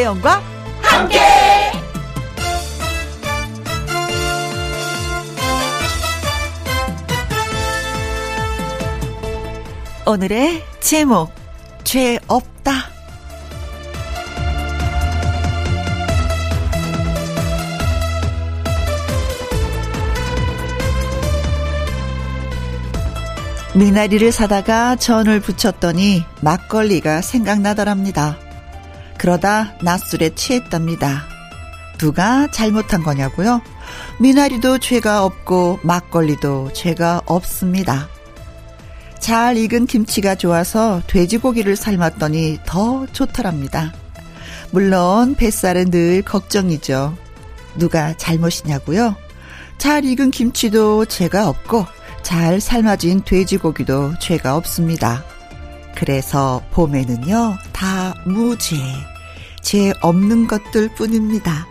김혜영과 함께. 오늘의 제목 죄 없다. 미나리를 사다가 전을 붙였더니 막걸리가 생각나더랍니다. 그러다 낮술에 취했답니다. 누가 잘못한 거냐고요? 미나리도 죄가 없고 막걸리도 죄가 없습니다. 잘 익은 김치가 좋아서 돼지고기를 삶았더니 더 좋더랍니다. 물론 뱃살은 늘 걱정이죠. 누가 잘못이냐고요? 잘 익은 김치도 죄가 없고 잘 삶아진 돼지고기도 죄가 없습니다. 그래서 봄에는요, 다 무죄, 죄 없는 것들 뿐입니다.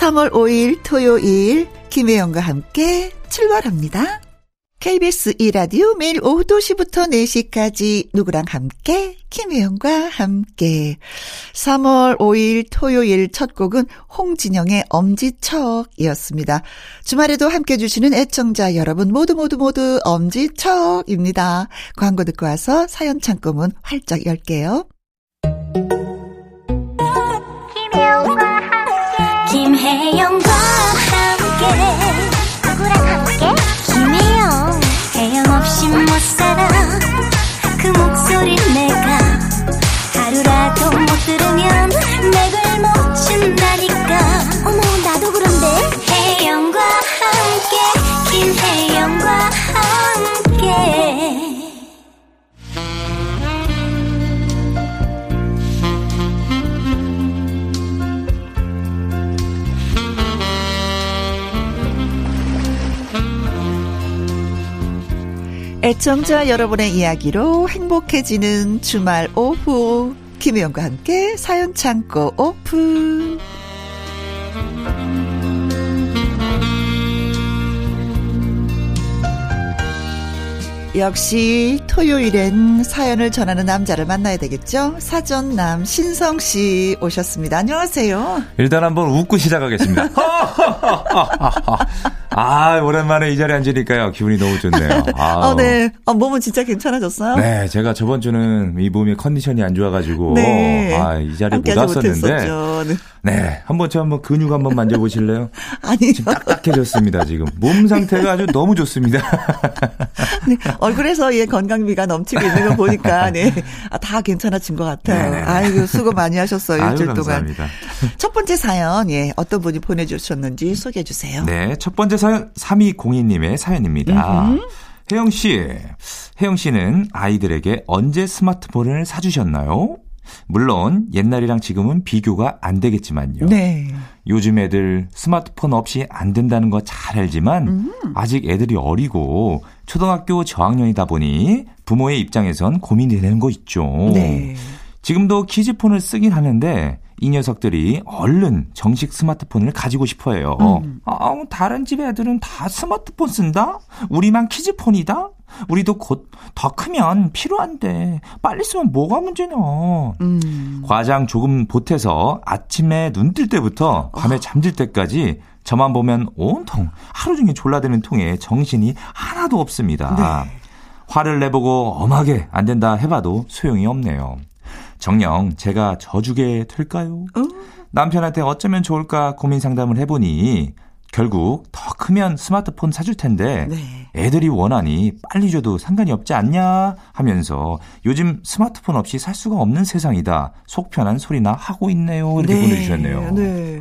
3월 5일 토요일, 김혜영과 함께 출발합니다. KBS 2라디오 매일 오후 2시부터 4시까지 누구랑 함께 김혜영과 함께 3월 5일 토요일 첫 곡은 홍진영의 엄지척이었습니다. 주말에도 함께 주시는 애청자 여러분 모두 모두 모두 엄지척입니다. 광고 듣고 와서 사연 창고문 활짝 열게요. 애청자 여러분의 이야기로 행복해지는 주말 오후 김혜영과 함께 사연 창고 오픈 역시 토요일엔 사연을 전하는 남자를 만나야 되겠죠? 사전남 신성 씨 오셨습니다. 안녕하세요. 일단 한번 웃고 시작하겠습니다. 아, 오랜만에 이 자리에 앉으니까요. 기분이 너무 좋네요. 아, 어, 네. 아, 몸은 진짜 괜찮아졌어요? 네, 제가 저번 주는 이 몸이 컨디션이 안 좋아가지고. 네. 아, 이 자리에 못 왔었는데. 네. 네. 한번 저 한번 근육 한번 만져보실래요? 아니 지금 딱딱해졌습니다, 지금. 몸 상태가 아주 너무 좋습니다. 네. 얼굴에서 예, 건강미가 넘치고 있는 거 보니까, 네. 아, 다 괜찮아진 것 같아요. 네네. 아이고, 수고 많이 하셨어요, 아유, 일주일 감사합니다. 동안. 첫 번째 사연, 예, 어떤 분이 보내주셨는지 소개해 주세요. 네. 첫 번째 사연, 3202님의 사연입니다. 음흠. 혜영 씨, 혜영 씨는 아이들에게 언제 스마트폰을 사주셨나요? 물론 옛날이랑 지금은 비교가 안 되겠지만요. 네. 요즘 애들 스마트폰 없이 안 된다는 거 잘 알지만 음. 아직 애들이 어리고 초등학교 저학년이다 보니 부모의 입장에선 고민이 되는 거 있죠. 네. 지금도 키즈폰을 쓰긴 하는데 이 녀석들이 얼른 정식 스마트폰을 가지고 싶어 해요. 음. 아, 다른 집 애들은 다 스마트폰 쓴다? 우리만 키즈폰이다? 우리도 곧 더 크면 필요한데 빨리 쓰면 뭐가 문제냐. 음. 과장 조금 보태서 아침에 눈 뜰 때부터 밤에 어. 잠들 때까지 저만 보면 온통 하루 종일 졸라대는 통에 정신이 하나도 없습니다. 네. 화를 내보고 엄하게 안 된다 해봐도 소용이 없네요. 정녕 제가 져주게 될까요? 어? 남편한테 어쩌면 좋을까 고민 상담을 해보니 결국 더 크면 스마트폰 사줄 텐데 네. 애들이 원하니 빨리 줘도 상관이 없지 않냐 하면서 요즘 스마트폰 없이 살 수가 없는 세상이다. 속 편한 소리나 하고 있네요. 이렇게 네. 보내주셨네요. 네.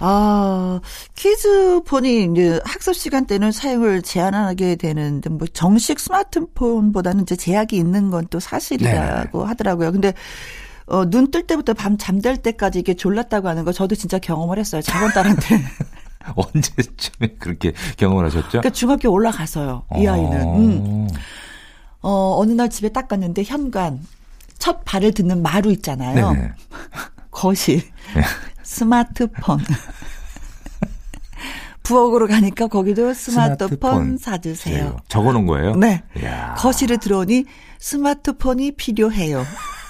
아, 키즈폰이 이제 학습 시간 때는 사용을 제한하게 되는데 뭐 정식 스마트폰보다는 이제 제약이 있는 건 또 사실이라고 네. 하더라고요. 근데 어, 눈 뜰 때부터 밤 잠들 때까지 이게 졸랐다고 하는 거 저도 진짜 경험을 했어요. 작은 딸한테. 언제쯤에 그렇게 경험을 하셨죠? 그러니까 중학교 올라가서요. 이 어. 아이는. 음. 어, 어느 날 집에 딱 갔는데 현관 첫 발을 듣는 마루 있잖아요. 네네. 거실. 네. 스마트폰. 부엌으로 가니까 거기도 스마트폰, 스마트폰 사주세요. 적어 놓은 거예요? 네. 이야. 거실에 들어오니 스마트폰이 필요해요.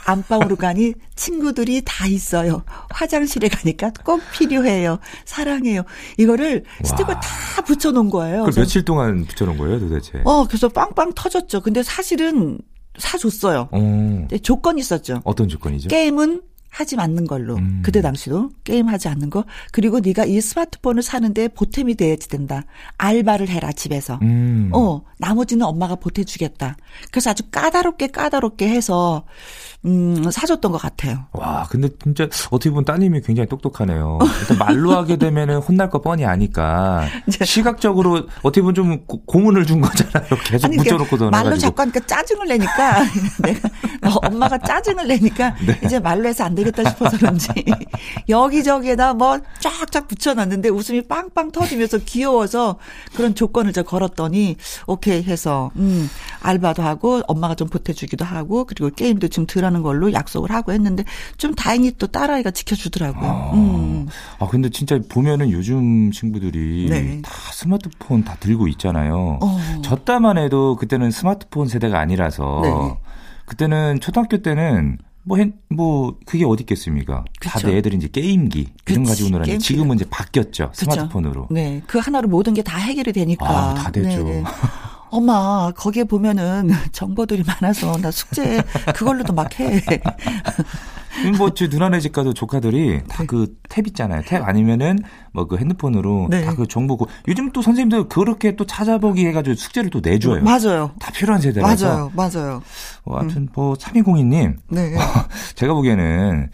안방으로 가니 친구들이 다 있어요. 화장실에 가니까 꼭 필요해요. 사랑해요. 이거를 스티커 다 붙여놓은 거예요. 그 며칠 동안 붙여놓은 거예요, 도대체? 어, 그래서 빵빵 터졌죠. 근데 사실은 사줬어요. 어. 근데 조건이 있었죠. 어떤 조건이죠? 게임은 하지 않는 걸로 음. 그때 당시도 게임 하지 않는 거 그리고 네가 이 스마트폰을 사는데 보탬이 돼야지 된다 알바를 해라 집에서 음. 어 나머지는 엄마가 보태주겠다 그래서 아주 까다롭게 까다롭게 해서 음 사줬던 것 같아요 와, 근데 진짜 어떻게 보면 따님이 굉장히 똑똑하네요. 일단 말로 하게 되면은 혼날 거 뻔히 아니까 시각적으로 어떻게 보면 좀 고- 고문을 준 거잖아요. 계속 아니 그러니까 묻혀놓고 말로. 자꾸 하니까 짜증을 내니까 내가 어, 엄마가 짜증을 내니까 네. 이제 말로 해서 안 되겠다 싶어서 그런지 여기저기에다 뭐 쫙쫙 붙여놨는데 웃음이 빵빵 터지면서 귀여워서 그런 조건을 제가 걸었더니 오케이 해서 음 알바도 하고 엄마가 좀 보태주기도 하고 그리고 게임도 좀 덜하는 걸로 약속을 하고 했는데 좀 다행히 또 딸아이가 지켜주더라고요. 음. 아, 근데 진짜 보면은 요즘 친구들이 네. 다 스마트폰 다 들고 있잖아요. 어. 저 때만 해도 그때는 스마트폰 세대가 아니라서 네. 그때는 초등학교 때는 뭐, hen- 뭐, 그게 어디 있겠습니까? 그쵸. 다들 애들이 이제 게임기, 이런 그치, 가지고 놀았는데. 지금은 이제 바뀌었죠. 그쵸. 스마트폰으로. 네, 그 하나로 모든 게 다 해결이 되니까. 아, 다 됐죠. 엄마, 거기에 보면은 정보들이 많아서 나 숙제 그걸로도 막 해. 뭐, 제 누나네 집 가도 조카들이 다그 탭 있잖아요. 탭 아니면은 뭐 그 핸드폰으로 네. 다그 정보고 요즘 또 선생님들 그렇게 또 찾아보기 해가지고 숙제를 또 내줘요. 맞아요. 다 필요한 세대라서. 맞아요. 맞아요. 어, 하여튼 뭐 3202님 네. 제가 보기에는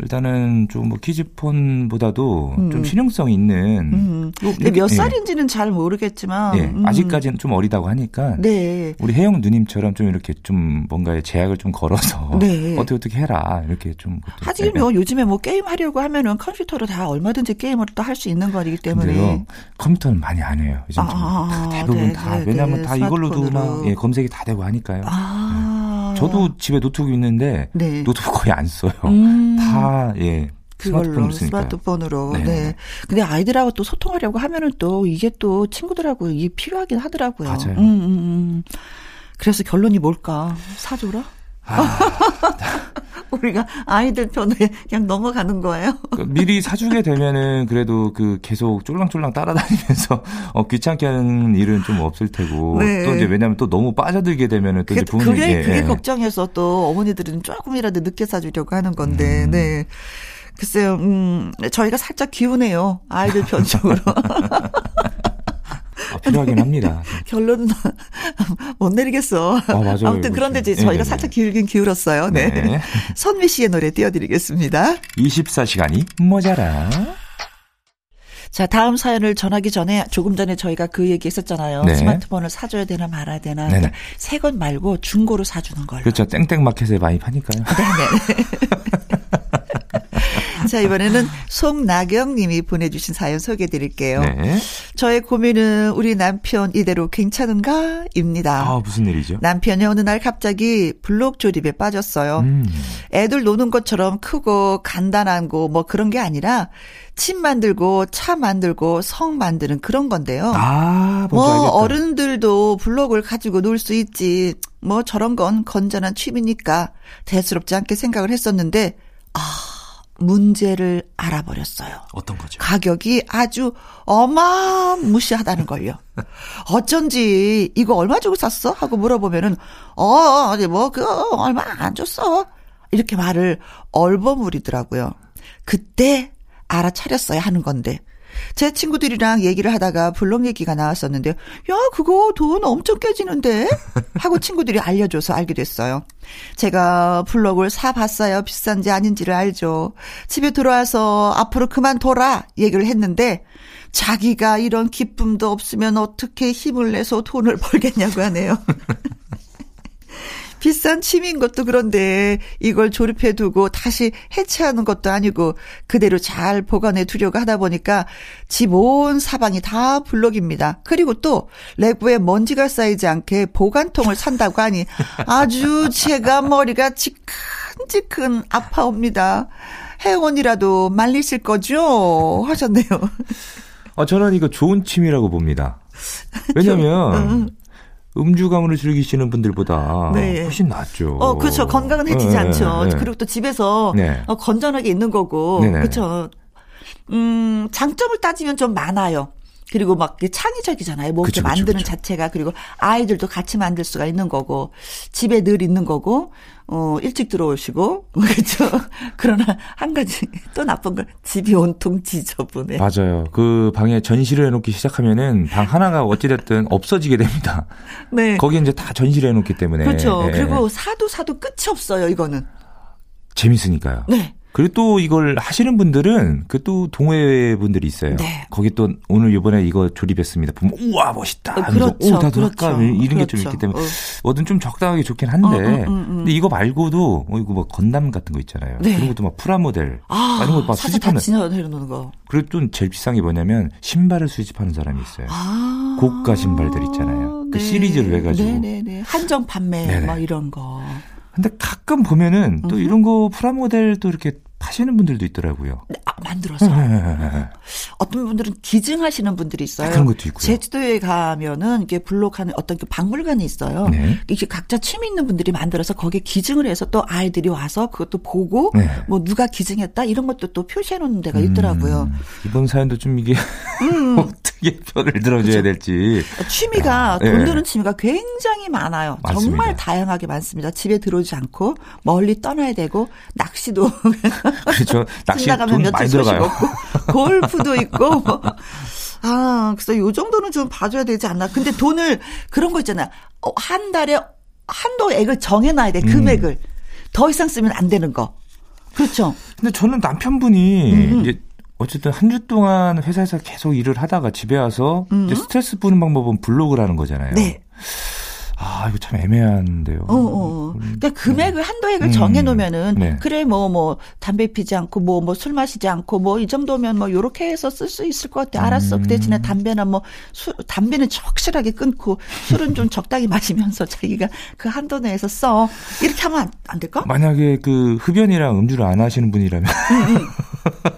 일단은 좀 뭐 키즈폰보다도 음. 좀 실용성 있는 음. 요- 근데 몇 예. 살인지는 잘 모르겠지만. 예, 음. 아직까지는 좀 어리다고 하니까 네. 우리 혜영 누님처럼 좀 이렇게 좀 뭔가의 제약을 좀 걸어서 네. 어떻게 어떻게 해라 이렇게 좀 그것도 하긴 뭐 요즘에 뭐 게임 하려고 하면은 컴퓨터로 다 얼마든지 게임을 또 할 수 있는 거기 때문에. 컴퓨터는 많이 안 해요. 요즘 좀 아, 대부분 네, 다 네, 왜냐하면 네. 다 이걸로도. 막 예, 검색이 다 되고 하니까요. 아. 저도 집에 노트북 있는데 네. 노트북 거의 안 써요. 음. 다 예. 그걸로. 스마트폰으로 네. 네. 근데 아이들하고 또 소통하려고 하면은 또 이게 또 친구들하고 이게 필요하긴 하더라고요. 맞아요. 음, 음, 음. 그래서 결론이 뭘까? 사줘라? 아. 우리가 아이들 편에 그냥 넘어가는 거예요. 그 미리 사주게 되면은 그래도 그 계속 쫄랑쫄랑 따라다니면서 어, 귀찮게 하는 일은 좀 없을 테고 네. 또 이제 왜냐면 또 너무 빠져들게 되면은 또 그게, 이제 부모님 그게, 예, 그게 예. 걱정해서 또 어머니들은 조금이라도 늦게 사주려고 하는 건데, 음. 네. 글쎄요, 음, 저희가 살짝 기우네요. 아이들 편쪽으로. 아, 필요하긴 합니다. 결론은 못 내리겠어. 아, 맞아요. 아무튼 그런데 이제 예, 저희가 예, 살짝 예. 기울긴 기울었어요. 네. 네. 선미 씨의 노래 띄워드리겠습니다. 24시간이 모자라. 자, 다음 사연을 전하기 전에 조금 전에 저희가 그 얘기 했었잖아요. 네. 스마트폰을 사줘야 되나 말아야 되나. 네네. 새건 말고 중고로 사주는 걸로. 그렇죠. 땡땡마켓에 많이 파니까요. 자, 이번에는 송나경 님이 보내주신 사연 소개해 드릴게요. 네. 저의 고민은 우리 남편 이대로 괜찮은가? 입니다. 아, 무슨 일이죠? 남편이 어느 날 갑자기 블록 조립에 빠졌어요. 음. 애들 노는 것처럼 크고 간단한 거 뭐 그런 게 아니라 침 만들고 차 만들고 성 만드는 그런 건데요. 아, 뭐 알겠다. 어른들도 블록을 가지고 놀 수 있지. 뭐 저런 건 건전한 취미니까 대수롭지 않게 생각을 했었는데 아 문제를 알아버렸어요. 어떤 거죠? 가격이 아주 어마무시하다는 걸요. 어쩐지 이거 얼마 주고 샀어? 하고 물어보면은 어 어디 뭐그 얼마 안 줬어. 이렇게 말을 얼버무리더라고요. 그때 알아차렸어야 하는 건데. 제 친구들이랑 얘기를 하다가 블록 얘기가 나왔었는데, 야, 그거 돈 엄청 깨지는데? 하고 친구들이 알려줘서 알게 됐어요. 제가 블록을 사봤어요. 비싼지 아닌지를 알죠. 집에 들어와서 앞으로 그만둬라 얘기를 했는데, 자기가 이런 기쁨도 없으면 어떻게 힘을 내서 돈을 벌겠냐고 하네요. 비싼 취미인 것도 그런데 이걸 조립해 두고 다시 해체하는 것도 아니고 그대로 잘 보관해 두려고 하다 보니까 집 온 사방이 다 블록입니다. 그리고 또 내부에 먼지가 쌓이지 않게 보관통을 산다고 하니 아주 제가 머리가 지큰지큰 아파옵니다. 회원이라도 말리실 거죠? 하셨네요. 아, 저는 이거 좋은 취미라고 봅니다. 왜냐면, 음주 가문을 즐기시는 분들보다 네. 훨씬 낫죠. 어, 그렇죠. 건강은 해치지 네, 않죠. 네. 그리고 또 집에서 네. 어, 건전하게 있는 거고. 그렇죠. 음, 장점을 따지면 좀 많아요. 그리고 막 창의적이잖아요. 뭐 이렇게 만드는 그쵸. 자체가 그리고 아이들도 같이 만들 수가 있는 거고 집에 늘 있는 거고 어 일찍 들어오시고 그렇죠. 그러나 한 가지 또 나쁜 건 집이 온통 지저분해. 맞아요. 그 방에 전시를 해놓기 시작하면은 방 하나가 어찌 됐든 없어지게 됩니다. 네. 거기 이제 다 전시를 해놓기 때문에 그렇죠. 네. 그리고 사도 사도 끝이 없어요. 이거는 재밌으니까요. 네. 그리고 또 이걸 하시는 분들은 그 또 동호회 분들이 있어요. 네. 거기 또 오늘 이번에 이거 조립했습니다. 보면 우와 멋있다. 어, 그렇죠. 오 나도 그렇죠. 할까 이런 그렇죠. 게좀 있기 때문에 어. 뭐든 좀 적당하게 좋긴 한데 어, 음, 음, 음. 근데 이거 말고도 어, 이거 뭐 건담 같은 거 있잖아요. 네. 그런 것도 막 프라모델 아, 이런 거막 수집하는 내려놓는 거. 그리고 또 제일 비싼 게 뭐냐면 신발을 수집하는 사람이 있어요. 아, 고가 신발들 있잖아요. 그 네. 시리즈로 해가지고 네네네. 한정 판매 네네. 막 이런 거. 근데 가끔 보면은 또 이런 거 프라모델 또 이렇게 파시는 분들도 있더라고요. 네, 아, 만들어서. 네, 네, 네, 어떤 분들은 기증하시는 분들이 있어요. 아, 그런 것도 있고요. 제주도에 가면은 이게 블록하는 어떤 그 박물관이 있어요. 네. 이게 각자 취미 있는 분들이 만들어서 거기에 기증을 해서 또 아이들이 와서 그것도 보고 네. 뭐 누가 기증했다 이런 것도 또 표시해 놓는 데가 있더라고요. 음, 이번 사연도 좀 이게 음. 어떻게 편을 들어줘야 그렇죠. 될지. 취미가 아, 돈 드는 취미가 굉장히 많아요. 맞습니다. 정말 다양하게 많습니다. 집에 들어오지 않고 멀리 떠나야 되고 낚시도 그렇죠. 낚시 돈 많이 들어가요. 골프도 있고. 아, 그래서 요 정도는 좀 봐줘야 되지 않나. 근데 돈을 그런 거 있잖아요. 어, 한 달에 한도액을 정해놔야 돼. 금액을. 음. 더 이상 쓰면 안 되는 거. 그렇죠. 근데 저는 남편분이 음음. 이제 어쨌든 한 주 동안 회사에서 계속 일을 하다가 집에 와서 이제 스트레스 푸는 방법은 블로그를 하는 거잖아요. 네. 아, 이거 참 애매한데요. 어, 어. 어. 그러니까 금액을, 한도액을 음. 정해 놓으면은, 네. 그래, 뭐, 뭐, 담배 피지 않고, 뭐, 뭐, 술 마시지 않고, 뭐, 이 정도면 뭐, 요렇게 해서 쓸 수 있을 것 같아. 알았어. 음. 그 대신에 담배나 뭐, 술, 담배는 확실하게 끊고, 술은 좀 적당히 마시면서 자기가 그 한도 내에서 써. 이렇게 하면 안, 안 될까? 만약에 그 흡연이랑 음주를 안 하시는 분이라면. 음, 음.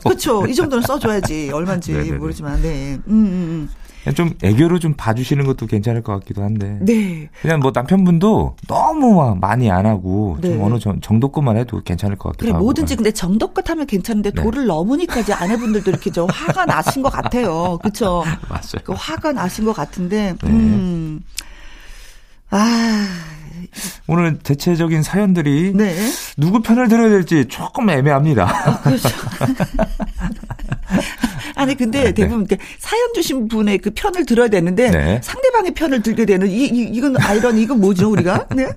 그렇죠. 이 정도는 써줘야지. 얼마인지 네네네. 모르지만, 네. 음, 음, 음. 좀 애교로 좀 봐주시는 것도 괜찮을 것 같기도 한데. 네. 그냥 뭐 남편분도 너무 막 많이 안 하고 네. 좀 어느 정도것만 해도 괜찮을 것 같기도 그래, 하고. 뭐든지 근데 정도껏 하면 괜찮은데 네. 도를 넘으니까 이제 아내분들도 이렇게 좀 화가 나신 것 같아요. 그렇죠? 맞아요. 그 화가 나신 것 같은데. 네. 음. 아. 오늘 대체적인 사연들이 네. 누구 편을 들어야 될지 조금 애매합니다. 어, 그렇죠. 아니 근데 네. 대부분 이렇게 사연 주신 분의 그 편을 들어야 되는데 네. 상대방의 편을 들게 되는 이, 이 이건 아이런 이건 뭐죠 우리가? 네.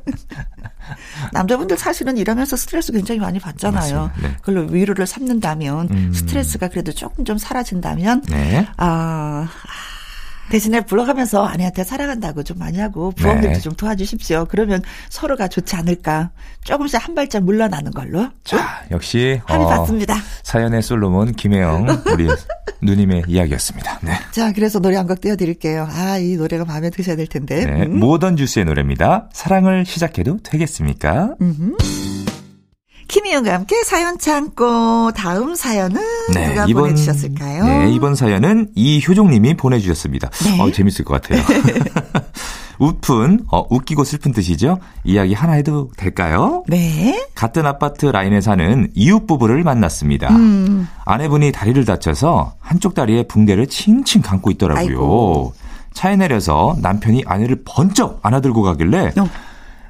남자분들 사실은 일하면서 스트레스 굉장히 많이 받잖아요. 네. 그걸로 위로를 삼는다면 음. 스트레스가 그래도 조금 좀 사라진다면 네. 아 대신에 불러가면서 아내한테 사랑한다고 좀 많이 하고 부모님도 네. 좀 도와주십시오. 그러면 서로가 좋지 않을까. 조금씩 한 발짝 물러나는 걸로. 자, 역시 합의 어, 봤습니다. 사연의 솔로몬 김혜영 우리 누님의 이야기였습니다. 네. 자, 그래서 노래 한 곡 띄워드릴게요. 아, 이 노래가 마음에 드셔야 될 텐데. 네, 음. 모던 주스의 노래입니다. 사랑을 시작해도 되겠습니까? 음흠. 김희영과 함께 사연 참고 다음 사연은 네, 누가 이번, 보내주셨을까요? 네, 이번 사연은 이효종님이 보내주셨습니다. 네. 어, 재밌을 것 같아요. 웃픈, 어, 웃기고 슬픈 뜻이죠? 이야기 하나 해도 될까요? 네. 같은 아파트 라인에 사는 이웃 부부를 만났습니다. 음. 아내분이 다리를 다쳐서 한쪽 다리에 붕대를 칭칭 감고 있더라고요. 아이고. 차에 내려서 남편이 아내를 번쩍 안아들고 가길래 어.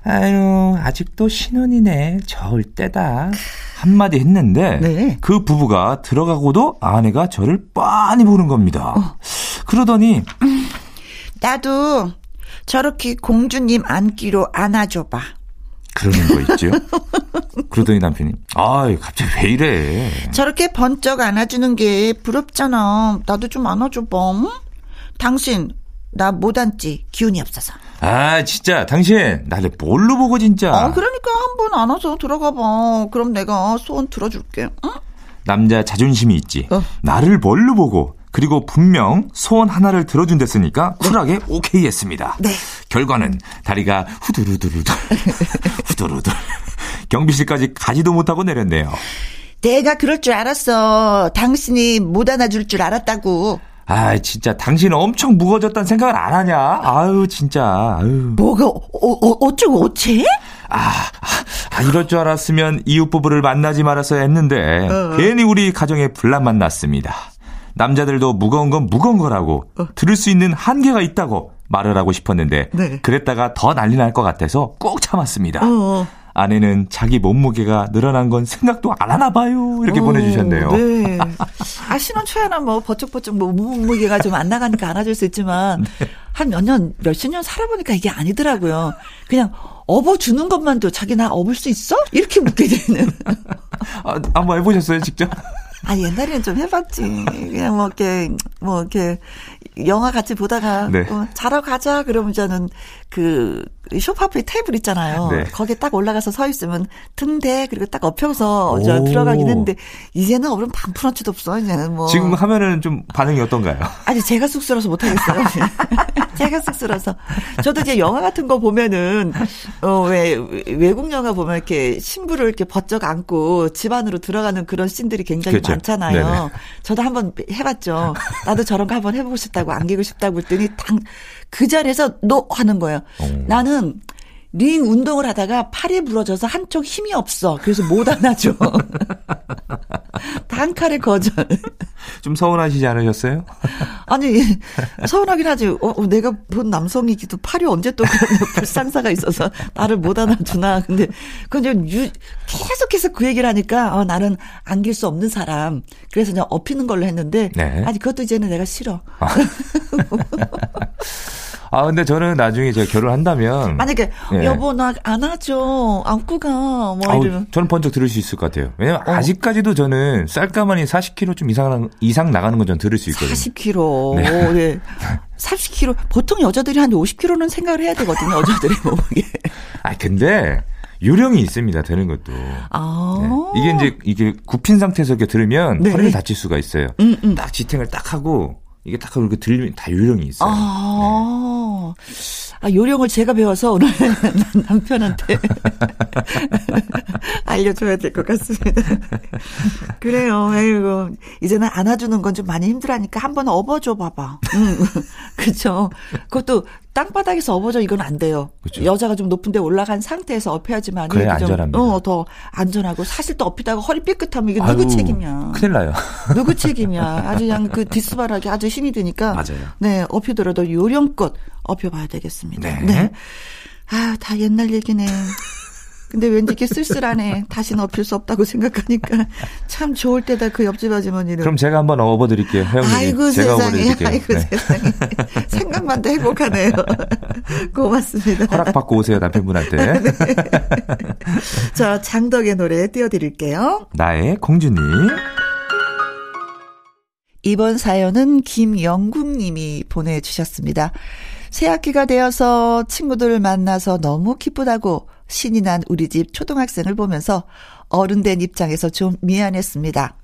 아유, 아직도 신혼이네. 저을 때다. 한마디 했는데 네. 그 부부가 들어가고도 아내가 저를 빤히 보는 겁니다. 어. 그러더니 나도 저렇게 공주님 안기로 안아줘봐. 그러는 거 있죠. 그러더니 남편이 아 갑자기 왜 이래. 저렇게 번쩍 안아주는 게 부럽잖아. 나도 좀 안아줘봐. 응? 당신 나 못 앉지 기운이 없어서. 아, 진짜 당신 나를 뭘로 보고 진짜. 아, 그러니까 한번 안아서 들어가 봐. 그럼 내가 소원 들어줄게. 응? 남자 자존심이 있지. 어. 나를 뭘로 보고 그리고 분명 소원 하나를 들어준댔으니까 네. 쿨하게 오케이 했습니다. 네. 결과는 다리가 후두루두루두 후두루두 경비실까지 가지도 못하고 내렸네요. 내가 그럴 줄 알았어. 당신이 못 안아줄 줄 알았다고. 아, 진짜 당신은 엄청 무거워졌다는 생각을 안 하냐? 아유, 진짜. 아유. 뭐가 어, 어, 어쩌고 어째? 아, 아, 이럴 줄 알았으면 이웃 부부를 만나지 말았어야 했는데 어. 괜히 우리 가정에 분란만 났습니다. 남자들도 무거운 건 무거운 거라고 어. 들을 수 있는 한계가 있다고 말을 하고 싶었는데 네. 그랬다가 더 난리 날 것 같아서 꼭 참았습니다. 어. 어. 아내는 자기 몸무게가 늘어난 건 생각도 안 하나 봐요. 이렇게 오, 보내주셨네요. 네. 아, 신혼 초에는 뭐 버쩍버쩍 뭐 몸무게가 좀 안 나가니까 안아줄 수 있지만 네. 한몇 년, 몇십 년 살아보니까 이게 아니더라고요. 그냥 업어주는 것만도 자기 나 업을 수 있어? 이렇게 묻게 되는. 아, 한번 해보셨어요, 직접? 아, 옛날에는 좀 해봤지. 그냥 뭐, 이렇게, 뭐, 이렇게, 영화 같이 보다가, 네. 어, 자러 가자. 그러면 저는 그, 쇼파 앞에 테이블 있잖아요. 네. 거기에 딱 올라가서 서 있으면 등대, 그리고 딱 엎혀서 저 들어가긴 했는데, 이제는 얼른 반푼어치도 없어, 이제는 뭐. 지금 하면은 좀 반응이 어떤가요? 아니, 제가 쑥스러워서 못 하겠어요. 제가 쑥스러워서. 저도 이제 영화 같은 거 보면은, 어, 왜, 외국 영화 보면 이렇게 신부를 이렇게 버쩍 안고 집 안으로 들어가는 그런 씬들이 굉장히 그렇죠. 많잖아요. 네네. 저도 한번 해봤죠. 나도 저런 거 한번 해보고 싶다고, 안기고 싶다고 했더니 당, 그 자리에서 no 하는 거예요. 오. 나는 링 운동을 하다가 팔이 부러져서 한쪽 힘이 없어. 그래서 못 안아줘. 단칼에 거절. 좀 서운하시지 않으셨어요? 아니, 서운하긴 하지. 어, 어 내가 본 남성이기도 팔이 언제 또 불상사가 있어서 나를 못 안아주나. 근데, 그건 유, 계속해서 그 얘기를 하니까, 어, 나는 안길 수 없는 사람. 그래서 그냥 업히는 걸로 했는데, 네. 아니, 그것도 이제는 내가 싫어. 아. 아, 근데 저는 나중에 제가 결혼한다면. 만약에, 예. 여보, 나 안아줘. 안고 가. 뭐, 이러면. 저는 번쩍 들을 수 있을 것 같아요. 왜냐면 어. 아직까지도 저는 쌀가마니 40kg 좀 이상, 이상 나가는 건 전 들을 수 있거든요. 40kg. 네. 네. 30kg. 보통 여자들이 한 50kg는 생각을 해야 되거든요. 여자들이 몸무게. 아, 근데. 요령이 있습니다. 되는 것도. 아. 네. 이게 이제 이게 굽힌 상태에서 이렇게 들으면 네. 허리를 다칠 수가 있어요. 음, 음. 딱 지탱을 딱 하고 이게 딱 그렇게 들리면 다 요령이 있어요. 아, 네. 아 요령을 제가 배워서 오늘 남편한테 알려줘야 될 것 같습니다. 그래요. 아이고 이제는 안아주는 건 좀 많이 힘들하니까 한번 업어줘 봐봐. 응. 그렇죠. 그것도 땅바닥에서 업어져 이건 안 돼요. 그쵸. 여자가 좀 높은데 올라간 상태에서 업혀야지만 그래 안전합니다. 어, 더 안전하고 사실 또 업히다가 허리 삐끗하면 이게 누구 아유, 책임이야? 큰일 나요. 누구 책임이야? 아주 그냥 그 뒷수발하게 아주 힘이 드니까 맞아요. 네 업히더라도 요령껏 업혀봐야 되겠습니다. 네. 네. 아, 다 옛날 얘기네. 근데 왠지 이렇게 쓸쓸하네. 다시는 엎힐 수 없다고 생각하니까 참 좋을 때다 그 옆집 아주머니는. 그럼 제가 한번 업어 드릴게요. 형님. 아이고 제가 세상에. 아이고 네. 세상에. 생각만 도 행복하네요. 고맙습니다. 허락받고 오세요 남편분한테. 네. 자 장덕의 노래 띄워 드릴게요. 나의 공주님. 이번 사연은 김영국 님이 보내주셨습니다. 새 학기가 되어서 친구들을 만나서 너무 기쁘다고 신이 난 우리 집 초등학생을 보면서 어른된 입장에서 좀 미안했습니다.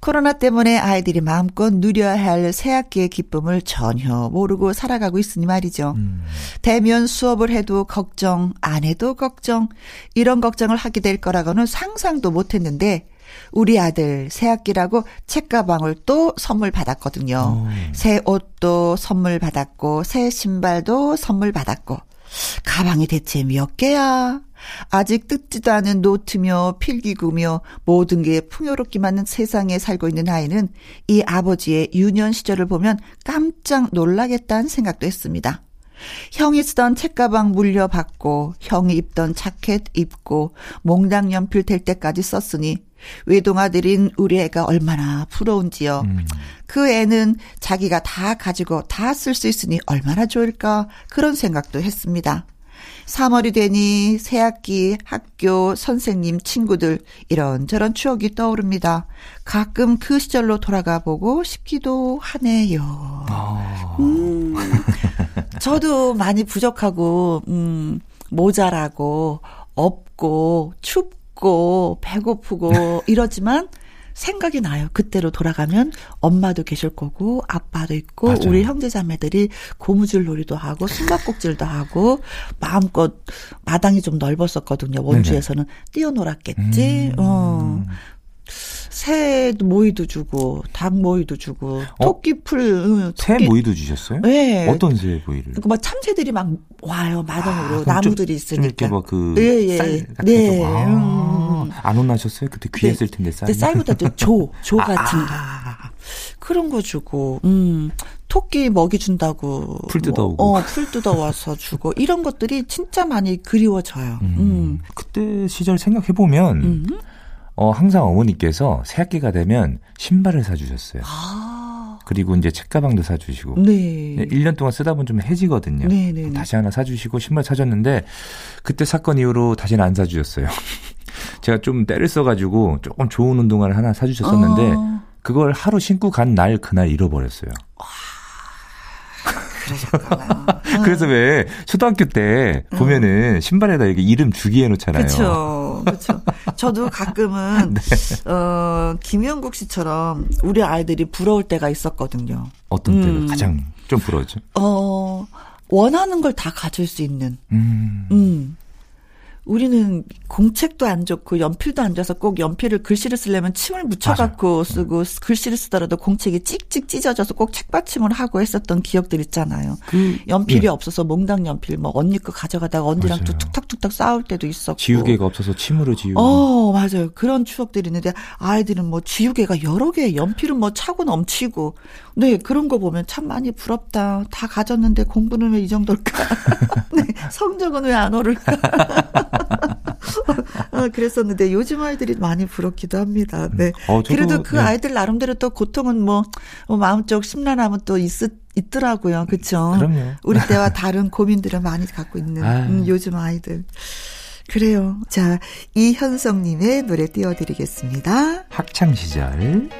코로나 때문에 아이들이 마음껏 누려야 할 새학기의 기쁨을 전혀 모르고 살아가고 있으니 말이죠. 음. 대면 수업을 해도 걱정, 안 해도 걱정, 이런 걱정을 하게 될 거라고는 상상도 못 했는데, 우리 아들 새학기라고 책가방을 또 선물 받았거든요. 오. 어. 새 옷도 선물 받았고, 새 신발도 선물 받았고, 가방이 대체 몇 개야? 아직 뜯지도 않은 노트며 필기구며 모든 게 풍요롭기만 세상에 살고 있는 아이는 이 아버지의 유년 시절을 보면 깜짝 놀라겠다는 생각도 했습니다. 형이 쓰던 책가방 물려받고 형이 입던 자켓 입고 몽당 연필 될 때까지 썼으니 외동아들인 우리 애가 얼마나 부러운지요. 음. 그 애는 자기가 다 가지고 다 쓸 수 있으니 얼마나 좋을까 그런 생각도 했습니다. 3월이 되니 새학기, 학교, 선생님, 친구들 이런저런 추억이 떠오릅니다. 가끔 그 시절로 돌아가 보고 싶기도 하네요. 아. 음, 저도 많이 부족하고 음, 모자라고 없고 춥고 배고프고 이러지만 생각이 나요. 그때로 돌아가면 엄마도 계실 거고 아빠도 있고 맞아요. 우리 형제자매들이 고무줄 놀이도 하고 숨바꼭질도 하고 마음껏 마당이 좀 넓었었거든요. 원주에서는 뛰어놀았겠지. 음. 어. 새 모이도 주고 닭 모이도 주고 어? 토끼풀 응, 새 토끼- 모이도 주셨어요? 네. 어떤 새 모이를? 그막 참새들이 막 와요 마당으로 아, 나무들이 좀, 좀 이렇게 있으니까. 뭐그 예, 예. 쌀 네. 거. 아, 음. 안 혼나셨어요? 그때 귀했을 텐데 쌀. 근데 쌀보다도 조, 조 아, 같은 거. 그런 거 주고, 음, 토끼 먹이 준다고. 풀 뜯어오고. 뭐, 어, 풀 뜯어와서 주고. 이런 것들이 진짜 많이 그리워져요. 음. 음. 그때 시절 생각해 보면 음. 어 항상 어머니께서 새학기가 되면 신발을 사주셨어요. 아, 그리고 이제 책가방도 사주시고. 네. 1년 동안 쓰다 보면 좀 해지거든요. 네, 네, 네. 다시 하나 사주시고 신발 사줬는데 그때 사건 이후로 다시는 안 사주셨어요. 제가 좀 때를 써가지고 조금 좋은 운동화를 하나 사주셨었는데 어, 그걸 하루 신고 간 날 그날 잃어버렸어요. 그러셨구나. 그래서 왜 초등학교 때 보면은 신발에다 이렇게 이름 주기 해 놓잖아요. 그렇죠. 그렇죠. 저도 가끔은 네. 어 김영국 씨처럼 우리 아이들이 부러울 때가 있었거든요. 어떤 때가 음. 가장 좀 부러웠죠? 어 원하는 걸 다 가질 수 있는. 음. 음. 우리는 공책도 안 좋고 연필도 안 좋아서 꼭 연필을 글씨를 쓰려면 침을 묻혀갖고 쓰고 글씨를 쓰더라도 공책이 찍찍 찢어져서 꼭 책받침을 하고 했었던 기억들 있잖아요. 그 연필이 예. 없어서 몽당 연필 뭐 언니 거 가져가다가 언니랑 또 맞아요. 툭탁툭탁 싸울 때도 있었고. 지우개가 없어서 침으로 지우고. 어, 맞아요. 그런 추억들이 있는데 아이들은 뭐 지우개가 여러 개, 연필은 뭐 차고 넘치고. 네, 그런 거 보면 참 많이 부럽다. 다 가졌는데 공부는 왜 이 정도일까? 네, 성적은 왜 안 오를까? 어, 그랬었는데 요즘 아이들이 많이 부럽기도 합니다. 네. 어, 저도, 그래도 그 네. 아이들 나름대로 또 고통은 뭐, 뭐 마음적 심란함은 또 있, 있더라고요. 그쵸? 그럼요. 우리 때와 다른 고민들을 많이 갖고 있는. 음, 요즘 아이들. 그래요. 자, 이현성님의 노래 띄워드리겠습니다. 학창 시절.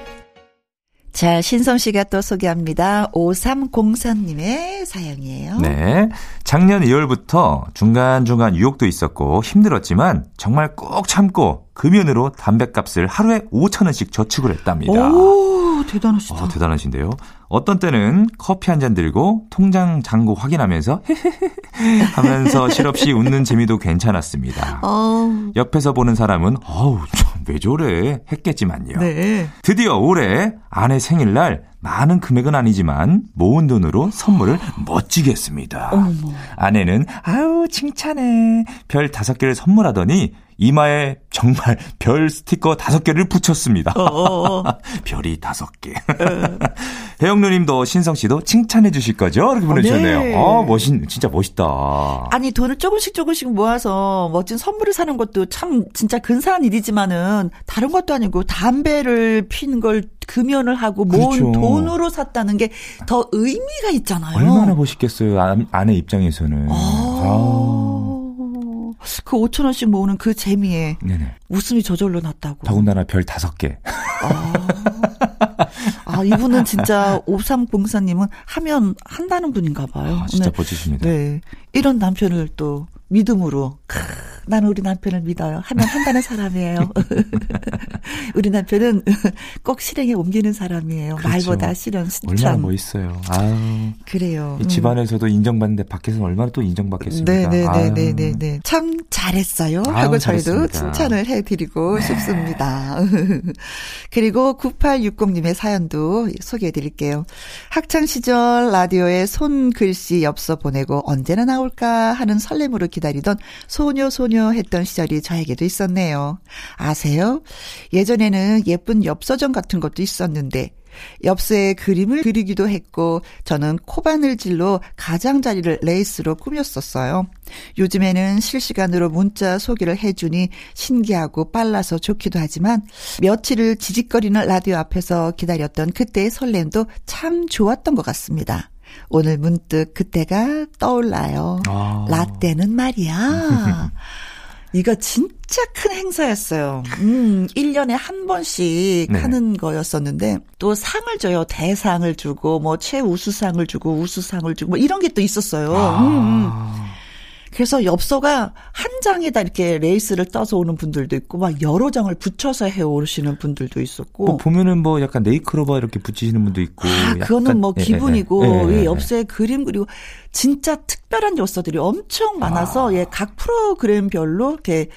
자, 신성 씨가 또 소개합니다. 5304님의 사연이에요. 네. 작년 2월부터 중간중간 유혹도 있었고 힘들었지만 정말 꼭 참고 금연으로 담배값을 하루에 5천 원씩 저축을 했답니다. 오, 대단하시다. 어, 대단하신데요. 어떤 때는 커피 한 잔 들고 통장 잔고 확인하면서 하면서 실없이 웃는 재미도 괜찮았습니다. 어, 옆에서 보는 사람은 어우 참, 왜 저래 했겠지만요. 네. 드디어 올해 아내 생일날 많은 금액은 아니지만 모은 돈으로 선물을 멋지게 했습니다. 어머. 아내는 아우 칭찬해 별 다섯 개를 선물하더니 이마에 정말 별 스티커 다섯 개를 붙였습니다. 어, 어, 어. 별이 다섯 개. 혜영 누님도 신성 씨도 칭찬해 주실 거죠? 이렇게 보내주셨네요. 네. 아 멋있 진짜 멋있다. 아니 돈을 조금씩 조금씩 모아서 멋진 선물을 사는 것도 참 진짜 근사한 일이지만은 다른 것도 아니고 담배를 피는 걸 금연을 하고 모은 그렇죠. 돈으로 샀다는 게 더 의미가 있잖아요. 얼마나 멋있겠어요 아, 아내 입장에서는. 아. 아. 그 5천 원씩 모으는 그 재미에 네네. 웃음이 저절로 났다고. 더군다나 별 다섯 개. 아, 이분은 진짜 5304님은 하면 한다는 분인가 봐요. 아, 진짜 네. 멋지십니다. 네. 이런 남편을 또 믿음으로, 크, 나는 우리 남편을 믿어요. 하면 한다는 사람이에요. 우리 남편은 꼭 실행에 옮기는 사람이에요. 그렇죠. 말보다 실현, 얼마나 실천. 멋있어요. 아유. 그래요. 이 집안에서도 인정받는데 밖에서는 얼마나 또 인정받겠습니까? 음. 네네네네네. 아유. 네. 참 잘했어요. 하고 아유, 저희도. 네. 칭찬을 해드리고 싶습니다. 그리고 9860님의 사연도 소개해드릴게요. 학창 시절 라디오에 손글씨 엽서 보내고 언제나 나올까 하는 설렘으로 기다리던 소녀 소녀 했던 시절이 저에게도 있었네요. 아세요? 예전에는 예쁜 엽서전 같은 것도 있었는데 엽서에 그림을 그리기도 했고 저는 코바늘질로 가장자리를 레이스로 꾸몄었어요. 요즘에는 실시간으로 문자 소개를 해주니 신기하고 빨라서 좋기도 하지만 며칠을 지직거리는 라디오 앞에서 기다렸던 그때의 설렘도 참 좋았던 것 같습니다. 오늘 문득 그때가 떠올라요. 아. 라떼는 말이야. 이거 진짜 큰 행사였어요. 음, 1년에 한 번씩 네. 하는 거였었는데, 또 상을 줘요. 대상을 주고, 뭐, 최우수상을 주고, 우수상을 주고, 뭐, 이런 게 또 있었어요. 음, 음. 아. 그래서 엽서가 한 장에다 이렇게 레이스를 떠서 오는 분들도 있고, 막 여러 장을 붙여서 해 오시는 분들도 있었고. 뭐 보면은 뭐 약간 네이크로바 이렇게 붙이시는 분도 있고. 아, 그거는 뭐 예, 예, 기분이고, 예, 예, 이 예. 엽서에 그림 그리고 진짜 특별한 엽서들이 엄청 많아서, 아. 예, 각 프로그램별로 이렇게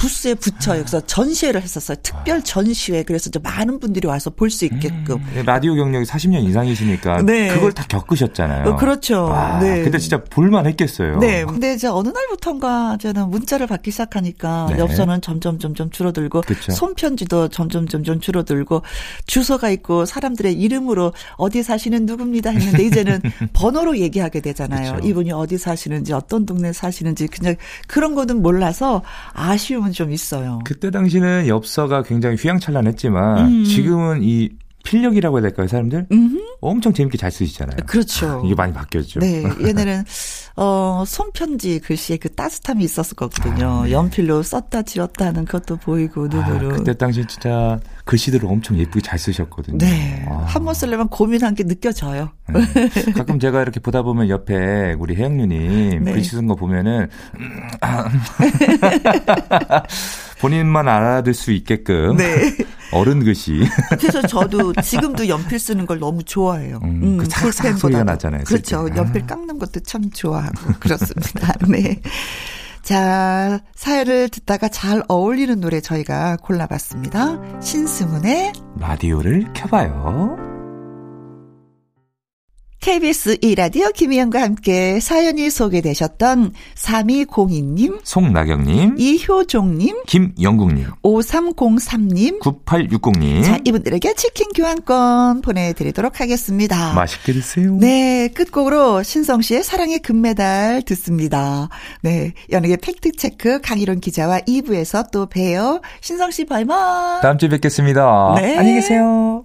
부스에 붙여요. 그래서 전시회를 했었어요. 특별 전시회. 그래서 이제 많은 분들이 와서 볼 수 있게끔. 음, 라디오 경력이 40년 이상이시니까 네. 그걸 다 겪으셨잖아요. 어, 그렇죠. 와, 네. 근데 진짜 볼만 했겠어요. 네. 근데 이제 어느 날부턴가 저는 문자를 받기 시작하니까 네. 엽서는 점점 점점 줄어들고 그쵸. 손편지도 점점 점점 줄어들고 주소가 있고 사람들의 이름으로 어디 사시는 누굽니다 했는데 이제는 번호로 얘기하게 되잖아요. 그쵸. 이분이 어디 사시는지 어떤 동네 사시는지 그냥 그런 거는 몰라서 아쉬움은 좀 있어요. 그때 당시는 엽서가 굉장히 휘황찬란했지만 음. 지금은 이 필력이라고 해야 될까요, 사람들? 음흠. 엄청 재밌게 잘 쓰시잖아요. 그렇죠. 이게 많이 바뀌었죠. 네. 얘네는, 어, 손편지 글씨에 그 따뜻함이 있었을 거거든요. 아, 네. 연필로 썼다 지웠다 하는 것도 보이고, 눈으로. 아, 그때 당시 진짜 글씨들을 엄청 예쁘게 잘 쓰셨거든요. 네. 아. 한번 쓰려면 고민한 게 느껴져요. 네. 가끔 제가 이렇게 보다 보면 옆에 우리 혜영누님 네. 글씨 쓴 거 보면은, 음, 아, 본인만 알아들 수 있게끔 네. 어른 글씨. 그래서 저도 지금도 연필 쓰는 걸 너무 좋아해요. 음, 음, 그 삭삭 소리가 나잖아요. 그렇죠. 연필 깎는 것도 참 좋아하고 그렇습니다. 네. 자, 사연을 듣다가 잘 어울리는 노래 저희가 골라봤습니다. 신승훈의 라디오를 켜봐요. KBS 이라디오 김희영과 함께 사연이 소개되셨던 3202님, 송나경님, 이효종님, 김영국님, 5303님, 9860님. 자, 이분들에게 치킨 교환권 보내드리도록 하겠습니다. 맛있게 드세요. 네, 끝곡으로 신성 씨의 사랑의 금메달 듣습니다. 네, 연예계 팩트체크 강희론 기자와 2부에서 또 봬요. 신성 씨 발마. 다음 주에 뵙겠습니다. 네. 안녕히 계세요.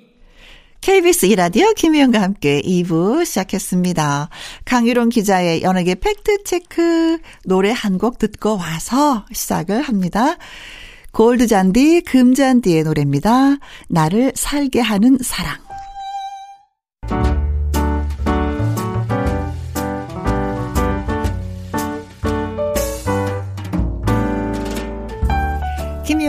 KBS 이라디오 김희영과 함께 2부 시작했습니다. 강유론 기자의 연예계 팩트체크 노래 한 곡 듣고 와서 시작을 합니다. 골드 잔디, 금 잔디의 노래입니다. 나를 살게 하는 사랑.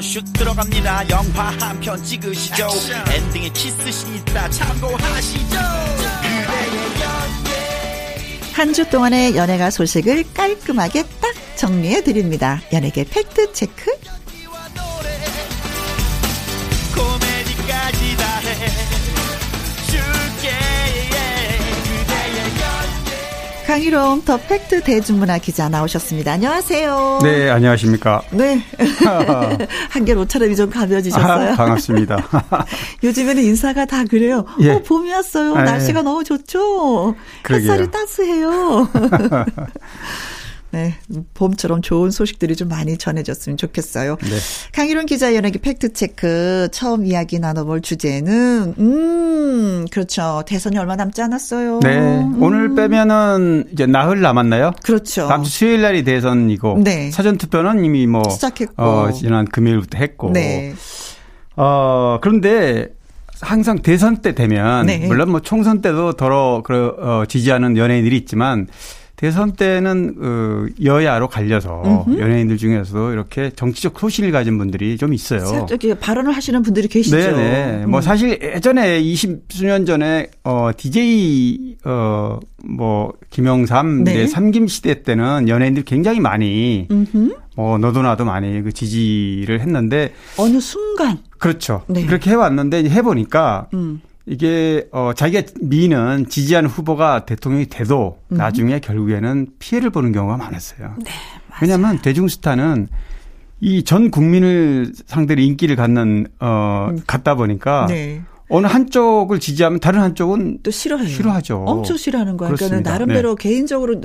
슛 들어갑니다. 영화 한 편 찍으시죠. 액션. 엔딩에 키스신 있다 참고하시죠. 한 주 동안의 연예가 소식을 깔끔하게 딱 정리해 드립니다. 연예계 팩트 체크 강희롱 더 팩트 대중문화 기자 나오셨습니다. 안녕하세요. 네, 안녕하십니까. 네. 한결 옷차림이 좀 가벼워지셨어요. 아, 반갑습니다. 요즘에는 인사가 다 그래요. 예. 어, 봄이 왔어요. 아, 날씨가 예. 너무 좋죠. 그러게요. 햇살이 따스해요. 네, 봄처럼 좋은 소식들이 좀 많이 전해졌으면 좋겠어요. 네. 강희론 기자 연예계 팩트체크 처음 이야기 나눠볼 주제는, 음, 그렇죠. 대선이 얼마 남지 않았어요. 네. 음. 오늘 빼면은 이제 나흘 남았나요? 그렇죠. 다음 주 수요일 날이 대선이고. 네. 사전투표는 이미 뭐. 시작했고. 어, 지난 금요일부터 했고. 네. 어, 그런데 항상 대선 때 되면 네. 물론 뭐 총선 때도 더러 그 어, 지지하는 연예인들이 있지만 대선 때는 그 여야로 갈려서 음흠. 연예인들 중에서도 이렇게 정치적 소신을 가진 분들이 좀 있어요. 저기 발언을 하시는 분들이 계시죠. 네네. 음. 뭐 사실 예전에 20수년 전에 어 DJ 어뭐 김영삼 네. 네. 삼김 시대 때는 연예인들 굉장히 많이 음흠. 뭐 너도 나도 많이 그 지지를 했는데 어느 순간 그렇죠. 네. 그렇게 해왔는데 해보니까 음. 이게 어 자기가 미는 지지하는 후보가 대통령이 돼도 음. 나중에 결국에는 피해를 보는 경우가 많았어요. 네, 왜냐하면 대중스타는 이 전 국민을 상대로 인기를 갖는 어 음. 갖다 보니까 네. 어느 한쪽을 지지하면 다른 한쪽은 또 싫어해요. 싫어하죠. 엄청 싫어하는 거예요. 그러니까 나름대로 네. 개인적으로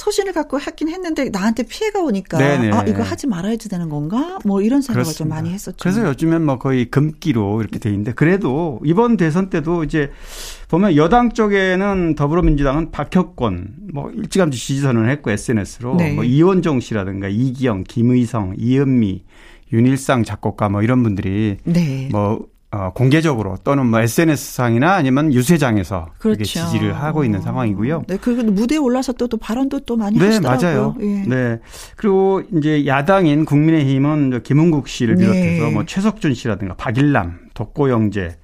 소신을 갖고 하긴 했는데 나한테 피해가 오니까 네네. 아 이거 하지 말아야지 되는 건가? 뭐 이런 생각을 그렇습니다. 좀 많이 했었죠. 그래서 요즘엔 뭐 거의 금기로 이렇게 돼 있는데 그래도 이번 대선 때도 이제 보면 여당 쪽에는 더불어민주당은 박혁권 뭐 일찌감치 지지 선언을 했고 SNS로 네. 뭐 이원종 씨라든가 이기영, 김의성, 이은미 윤일상 작곡가 뭐 이런 분들이 네. 뭐 어, 공개적으로 또는 뭐 SNS상이나 아니면 유세장에서 그렇죠. 지지를 하고 있는 상황이고요. 네, 그리고 무대에 올라서 또, 또 발언도 또 많이 네, 하시더라고요. 맞아요. 예. 네. 그리고 이제 야당인 국민의힘은 김은국 씨를 네. 비롯해서 네. 뭐 최석준 씨라든가 박일남, 독고영재,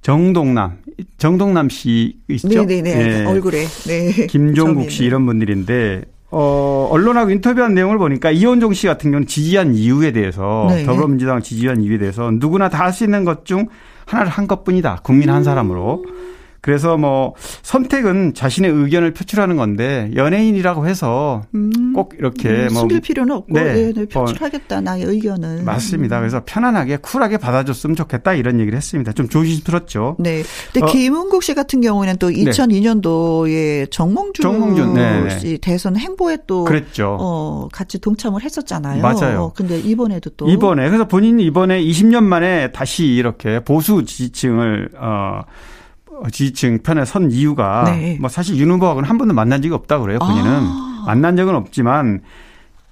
정동남, 정동남 씨 있죠? 네네네. 네, 네. 네. 얼굴에. 네. 김종국 씨 이런 분들인데 어, 언론하고 인터뷰한 내용을 보니까 이원종 씨 같은 경우는 지지한 이유에 대해서 네. 더불어민주당을 지지한 이유에 대해서 누구나 다 할 수 있는 것 중 하나를 한 것뿐이다. 국민 한 사람으로. 그래서 뭐 선택은 자신의 의견을 표출하는 건데 연예인이라고 해서 음. 꼭 이렇게 음, 뭐 숨길 필요는 없고 네, 네, 네뭐 표출하겠다 나의 의견을 맞습니다. 그래서 편안하게 쿨하게 받아줬으면 좋겠다 이런 얘기를 했습니다. 좀 조심스럽죠. 네. 근데 어, 김은국 씨 같은 경우에는 또 2002년도에 정몽준, 정몽준 네, 네. 씨 대선 행보에 또 그랬죠. 어, 같이 동참을 했었잖아요. 맞아요. 어, 근데 이번에도 또 이번에 그래서 본인이 이번에 20년 만에 다시 이렇게 보수 지지층을 어 지지층 편에 선 이유가 네. 뭐 사실 윤 후보하고는 한 번도 만난 적이 없다 그래요. 본인은 아. 만난 적은 없지만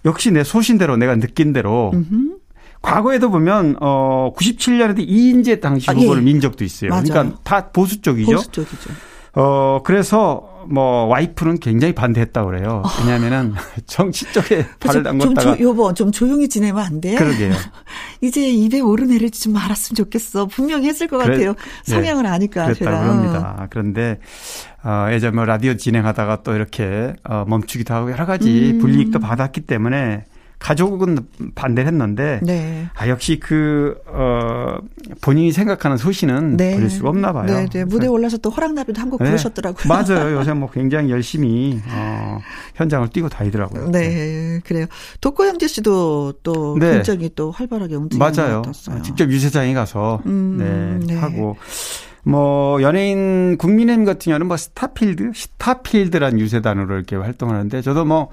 역시 내 소신대로 내가 느낀 대로 음흠. 과거에도 보면 어 97년에도 이인재 당시 아, 후보를 예. 민 적도 있어요. 그러니까 맞아요. 그러니까 다 보수 쪽이죠. 보수 쪽이죠. 어 그래서 뭐 와이프는 굉장히 반대했다 그래요. 왜냐하면은 정치 쪽에 발을 담궜다가 좀 여보 좀 조용히 지내면 안 돼? 그러게요. 이제 입에 오르내리지 좀 말았으면 좋겠어. 분명히 했을 것 그래, 같아요. 네. 성향을 네. 아니까 그랬다 제가. 그럽니다. 그런데 어 예전 뭐 라디오 진행하다가 또 이렇게 어 멈추기도 하고 여러 가지 음. 불이익도 받았기 때문에 가족은 반대를 했는데 네. 아 역시 그 어, 본인이 생각하는 소신은 네. 버릴 수가 없나 봐요. 네, 네. 무대에 올라서 또 허락나비도 한곡 네. 부르셨더라고요. 맞아요. 요새 뭐 굉장히 열심히 어, 현장을 뛰고 다니더라고요. 네, 네. 그래요. 독고영재 씨도 또 네. 굉장히 또 활발하게 움직이는 맞아요. 같았어요. 직접 유세장에 가서 음, 네, 네. 하고 뭐 연예인 국민의힘 같은 경우는 뭐 스타필드, 스타필드란 유세단으로 이렇게 활동하는데 저도 뭐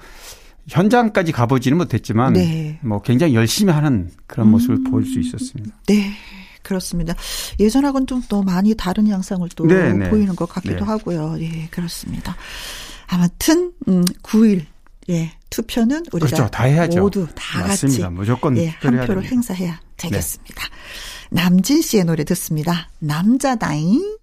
현장까지 가보지는 못했지만 네. 뭐 굉장히 열심히 하는 그런 모습을 음. 볼수 있었습니다. 네. 그렇습니다. 예전하고는 좀 더 많이 다른 양상을 또 네네. 네. 보이는 것 같기도 네. 하고요. 예, 그렇습니다. 아무튼 음 9일 예, 투표는 우리가 그렇죠. 다 해야죠. 모두 다 맞습니다. 같이 무조건 예, 한 표를 행사해야 되겠습니다. 네. 남진 씨의 노래 듣습니다. 남자다잉.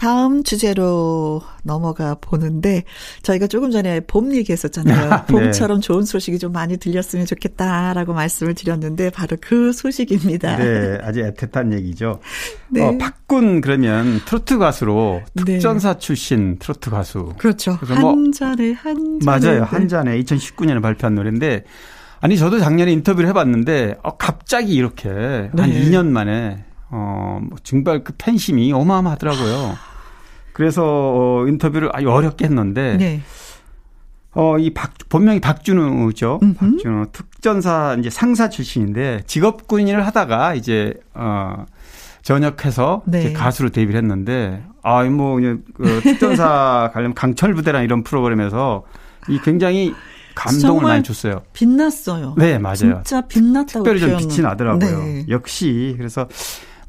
다음 주제로 넘어가 보는데 저희가 조금 전에 봄 얘기했었잖아요. 네. 봄처럼 좋은 소식이 좀 많이 들렸으면 좋겠다라고 말씀을 드렸는데 바로 그 소식입니다. 네, 아주 애틋한 얘기죠. 네. 어, 박군 그러면 트로트 가수로 네. 특전사 네. 출신 트로트 가수. 그렇죠. 뭐 한 잔에 한 잔에 맞아요. 한 잔에 2019년에 발표한 노래인데 아니 저도 작년에 인터뷰를 해봤는데 어, 갑자기 이렇게 네. 한 2년 만에 어, 뭐 증발 그 팬심이 어마어마하더라고요. 그래서 어, 인터뷰를 아주 어렵게 했는데 네. 어, 이 박, 본명이 박준우죠. 음흠. 박준우. 특전사 이제 상사 출신인데 직업군인을 하다가 이제, 어, 전역해서 네. 이제 가수로 데뷔를 했는데, 아, 뭐, 그 특전사 관련 강철부대랑 이런 프로그램에서 이 굉장히 감동을 많이 줬어요. 빛났어요. 네, 맞아요. 진짜 빛났다고 특별히 좀 표현. 빛이 나더라고요. 네. 역시 그래서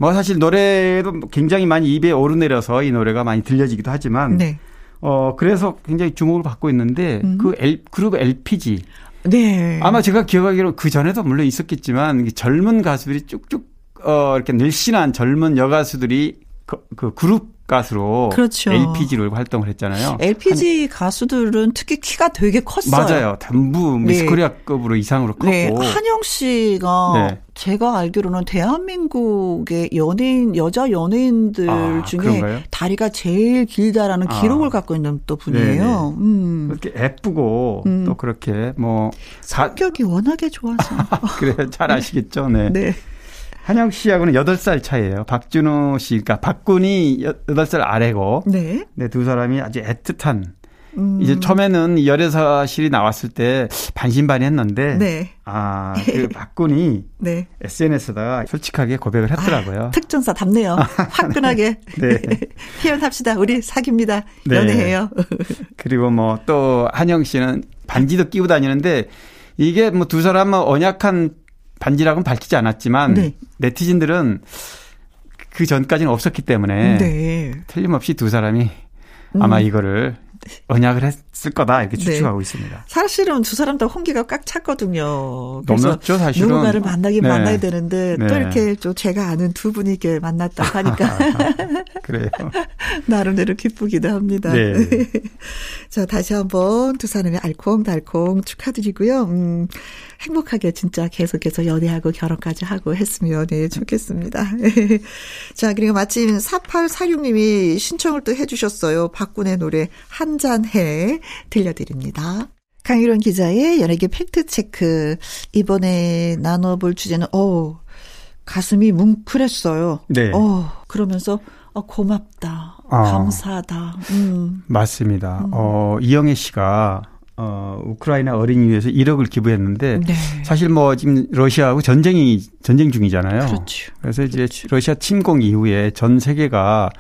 뭐 사실 노래도 굉장히 많이 입에 오르내려서 이 노래가 많이 들려지기도 하지만 네. 어 그래서 굉장히 주목을 받고 있는데 음. 그 L, 그룹 LPG 네. 아마 제가 기억하기로 그 전에도 물론 있었겠지만 이 젊은 가수들이 쭉쭉 어 이렇게 늘씬한 젊은 여가수들이 그, 그 그룹 가수로 그렇죠. LPG로 활동을 했잖아요. LPG 가수들은 특히 키가 되게 컸어요. 맞아요. 전부 네. 미스코리아급으로 이상으로 컸고. 네, 한영 씨가 네. 제가 알기로는 대한민국의 연예인 여자 연예인들 아, 중에 그런가요? 다리가 제일 길다라는 아. 기록을 갖고 있는 또 분이에요. 음. 그렇게 예쁘고 음. 또 그렇게 뭐 사, 성격이 워낙에 좋아서. 그래 잘 아시겠죠. 네. 네. 한영 씨하고는 8살 차이예요. 박준호 씨가 박군이 8살 아래고 네. 네, 두 사람이 아주 애틋한 음. 이제 처음에는 열애사실이 나왔을 때 반신반의했는데 네. 아, 그 박군이 네. SNS에다가 솔직하게 고백을 했더라고요. 아, 특전사 답네요. 화끈하게 네. 표현합시다. 우리 사깁니다. 네. 연애해요. 그리고 뭐 또 한영 씨는 반지도 끼고 다니는데 이게 뭐 두 사람은 언약한 반지라고는 밝히지 않았지만 네. 네티즌들은 그 전까지는 없었기 때문에 네. 틀림없이 두 사람이 아마 이거를 언약을 했을 거다 이렇게 네. 추측하고 있습니다. 사실은 두 사람 다 홍기가 꽉 찼거든요. 넘었죠 사실은. 누군가를 만나긴 네. 만나야 되는데 또 네. 이렇게 좀 제가 아는 두 분이 이렇게 만났다고 하니까 그래요. 나름대로 기쁘기도 합니다. 네. 자, 다시 한번 두 사람의 알콩달콩 축하드리고요. 음, 행복하게 진짜 계속해서 연애하고 결혼까지 하고 했으면 네, 좋겠습니다. 자, 그리고 마침 4846님이 신청을 또 해주셨어요. 박군의 노래 한잔해 들려드립니다. 강유론 기자의 연예계 팩트체크. 이번에 나눠볼 주제는, 어 가슴이 뭉클했어요. 네. 어, 그러면서, 어, 고맙다. 아. 감사하다. 음. 맞습니다. 어, 이영애 씨가 어, 우크라이나 어린이 위해서 1억을 기부했는데 네. 사실 뭐 지금 러시아하고 전쟁이 전쟁 중이잖아요. 그렇죠. 그래서 이제 러시아 침공 이후에 전 세계가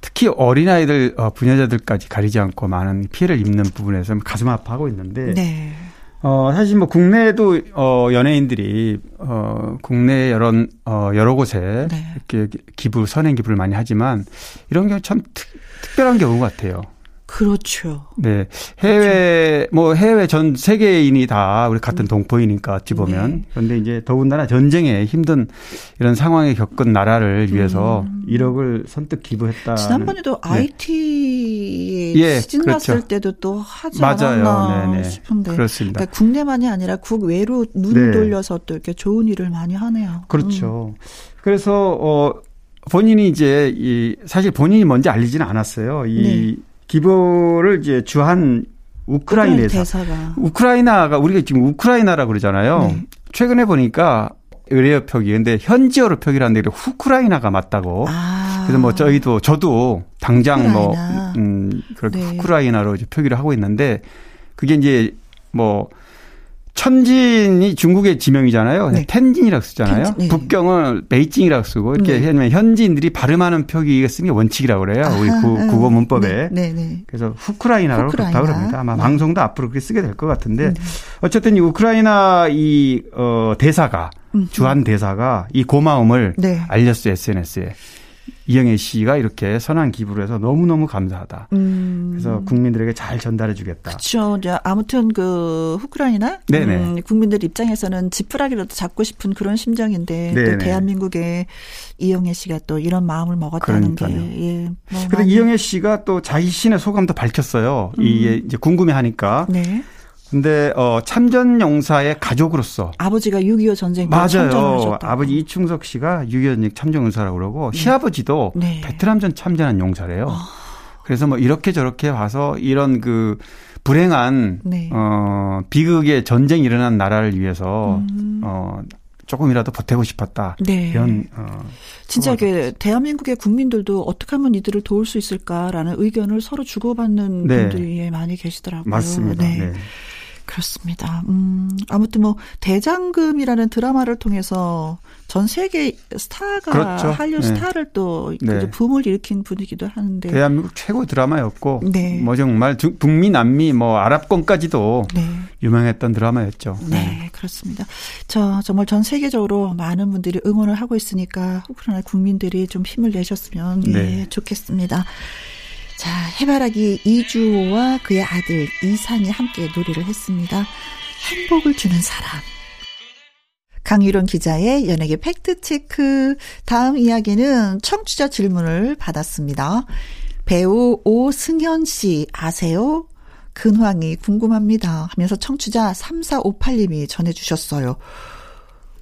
특히 어린아이들 어, 부녀자들까지 가리지 않고 많은 피해를 입는 부분에서 가슴 아파하고 있는데 네. 어, 사실 뭐 국내에도 어, 연예인들이 어, 국내 여러 어, 여러 곳에 네. 이렇게 기부 선행 기부를 많이 하지만 이런 경우 참 특, 특별한 경우 같아요. 그렇죠. 네. 해외, 뭐 해외 전 세계인이 다 우리 같은 동포이니까 어찌 보면. 네. 그런데 이제 더군다나 전쟁에 힘든 이런 상황에 겪은 나라를 위해서 1억을 선뜻 기부했다. 음. 지난번에도 IT에 예, 시즌 그렇죠. 났을 때도 또 하지 맞아요. 않았나 네네. 싶은데. 그렇습니다. 그러니까 국내만이 아니라 국외로 눈 네. 돌려서 또 이렇게 좋은 일을 많이 하네요. 그렇죠. 그래서 어 본인이 이제 이 사실 본인이 먼저 알리지는 않았어요. 이 네. 기부를 이제 주한 우크라이나 우크라이나 대사. 대사가. 우크라이나가 우리가 지금 우크라이나라고 그러잖아요. 네. 최근에 보니까 의뢰어 표기 근데 현지어로 표기를 하는데 후크라이나가 맞다고. 아. 그래서 뭐 저희도 저도 당장 뭐 우크라이나. 음, 그렇게 네. 후크라이나로 이제 표기를 하고 있는데 그게 이제 뭐 천진이 중국의 지명이잖아요. 네. 텐진이라고 쓰잖아요. 텐진, 네. 북경을 베이징이라고 쓰고 이렇게 네. 하면 현지인들이 발음하는 표기가 쓰는 게 원칙이라고 그래요. 우리 구, 국어 문법에. 네, 네. 네. 그래서 후크라이나라고 후크라이나. 그렇다고 합니다. 아마 네. 방송도 앞으로 그렇게 쓰게 될 것 같은데 어쨌든 이 우크라이나 이 어, 대사가 주한 대사가 이 고마움을 네. 알렸어요 SNS에 이영애 씨가 이렇게 선한 기부를 해서 너무 너무 감사하다. 음. 그래서 국민들에게 잘 전달해 주겠다. 그렇죠. 이제 아무튼 그 후크라이나 네네. 음, 국민들 입장에서는 지푸라기라도 잡고 싶은 그런 심정인데 또 네네. 대한민국의 이영애 씨가 또 이런 마음을 먹었다는 그러니까요. 게 예. 뭐 많이- 이영애 씨가 또 자신의 소감도 밝혔어요. 이게 이제 궁금해 하니까. 네. 근데 어 참전 용사의 가족으로서 아버지가 6.25 전쟁 때 맞아요. 하셨다고. 아버지 이충석 씨가 6.25 참전 용사라고 그러고 시아버지도 네. 베트남전 참전한 용사래요. 그래서 뭐 이렇게 저렇게 와서 이런 그 불행한 네. 어 비극의 전쟁이 일어난 나라를 위해서 어 조금이라도 보태고 싶었다. 음. 네. 이런 어 진짜 이게 대한민국의 국민들도 어떻게 하면 이들을 도울 수 있을까라는 의견을 서로 주고받는 네. 분들이 예, 많이 계시더라고요. 맞습니다. 네. 네. 그렇습니다. 음, 아무튼 뭐 대장금이라는 드라마를 통해서 전 세계 스타가 그렇죠. 한류 네. 스타를 또 네. 그 붐을 일으킨 분이기도 하는데. 대한민국 최고 드라마였고 네. 뭐 정말 주- 북미 남미 뭐 아랍권까지도 네. 유명했던 드라마였죠. 네, 그렇습니다. 저 정말 전 세계적으로 많은 분들이 응원을 하고 있으니까 우크라이나 국민들이 좀 힘을 내셨으면 예, 네. 좋겠습니다. 자, 해바라기 이주호와 그의 아들 이산이 함께 노래를 했습니다. 행복을 주는 사람. 강유론 기자의 연예계 팩트체크. 다음 이야기는 청취자 질문을 받았습니다. 배우 오승현 씨 아세요? 근황이 궁금합니다. 하면서 청취자 3458님이 전해주셨어요.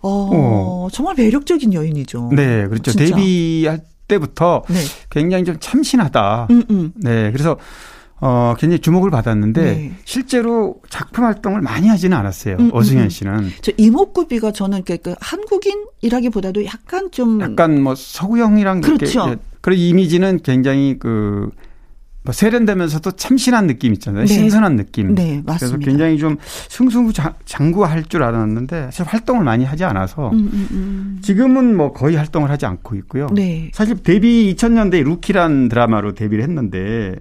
어, 어. 정말 매력적인 여인이죠. 네, 그렇죠. 진짜. 데뷔할 때부터 네. 굉장히 좀 참신하다. 음, 음. 네, 그래서 어 굉장히 주목을 받았는데 네. 실제로 작품 활동을 많이 하지는 않았어요. 음, 음, 어승현 음. 씨는 저 이목구비가 저는 그, 그 한국인이라기보다도 약간 좀 약간 뭐 서구형이랑 그렇죠. 예, 그런 이미지는 굉장히 그뭐 세련되면서도 참신한 느낌 있잖아요. 네. 신선한 느낌. 네, 그래서 맞습니다. 굉장히 좀 승승장구할 줄 알았는데 사실 활동을 많이 하지 않아서 음, 음, 음. 지금은 뭐 거의 활동을 하지 않고 있고요. 네. 사실 데뷔 2000년대 루키란 드라마로 데뷔를 했는데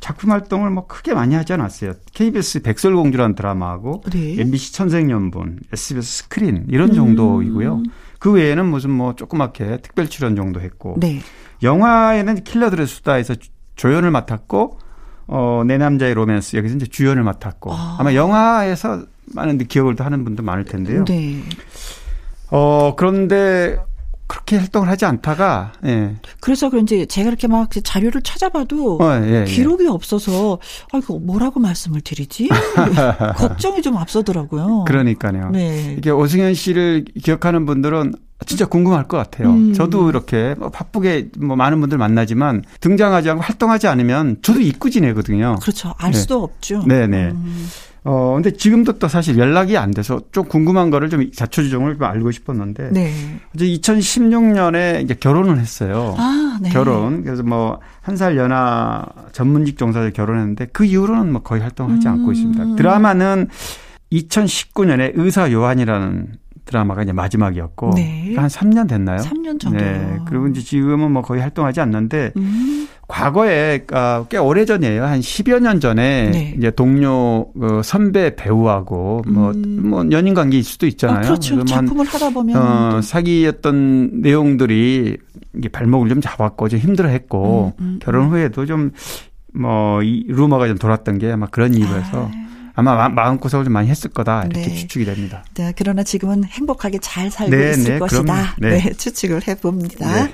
작품 활동을 뭐 크게 많이 하지 않았어요. KBS 백설공주라는 드라마하고 네. MBC 천생연분, SBS 스크린 이런 음. 정도이고요. 그 외에는 무슨 뭐 조그맣게 특별 출연 정도 했고 네. 영화에는 킬러들의 수다에서 주- 조연을 맡았고 어, 내 남자의 로맨스 여기서 이제 주연을 맡았고 아. 아. 마 영화에서 많은 기억을 또 하는 분도 많을 텐데요. 네. 어 그런데 그렇게 활동을 하지 않다가 예. 그래서 그런지 제가 이렇게 막 자료를 찾아봐도 어, 예, 예. 기록이 없어서 아 이거 뭐라고 말씀을 드리지? 걱정이 좀 앞서더라고요. 그러니까요. 네. 이게 오승현 씨를 기억하는 분들은 진짜 궁금할 것 같아요. 음. 저도 이렇게 뭐 바쁘게 뭐 많은 분들 만나지만 등장하지 않고 활동하지 않으면 저도 잊고 지내거든요. 그렇죠. 알 네. 수도 없죠. 네네. 음. 어, 근데 지금도 또 사실 연락이 안 돼서 좀 궁금한 거를 좀 자초지종을 좀 알고 싶었는데. 네. 이제 2016년에 이제 결혼을 했어요. 아, 네. 결혼. 그래서 뭐 한 살 연하 전문직 종사자 결혼했는데 그 이후로는 뭐 거의 활동하지 음. 않고 있습니다. 드라마는 2019년에 의사 요한이라는 드라마가 이제 마지막이었고 네. 한 3년 됐나요? 3년 정도. 네. 그리고 이제 지금은 뭐 거의 활동하지 않는데 음. 과거에 아, 꽤 오래 전이에요. 한 10여 년 전에 네. 이제 동료 그 선배 배우하고 뭐, 음. 뭐 연인 관계일 수도 있잖아요. 아, 그렇죠. 한 작품을 하다 보면 어, 또 사귀었던 내용들이 이게 발목을 좀 잡았고 좀 힘들어했고 음, 음, 결혼 후에도 좀 뭐 이 루머가 좀 돌았던 게 아마 그런 이유에서 아. 아마 마- 마 음고생을 좀 많이 했을 거다 이렇게 네. 추측이 됩니다. 네, 그러나 지금은 행복하게 잘 살고 네, 있을 네, 것이다. 그럼요. 네. 네. 추측을 해봅니다. 네.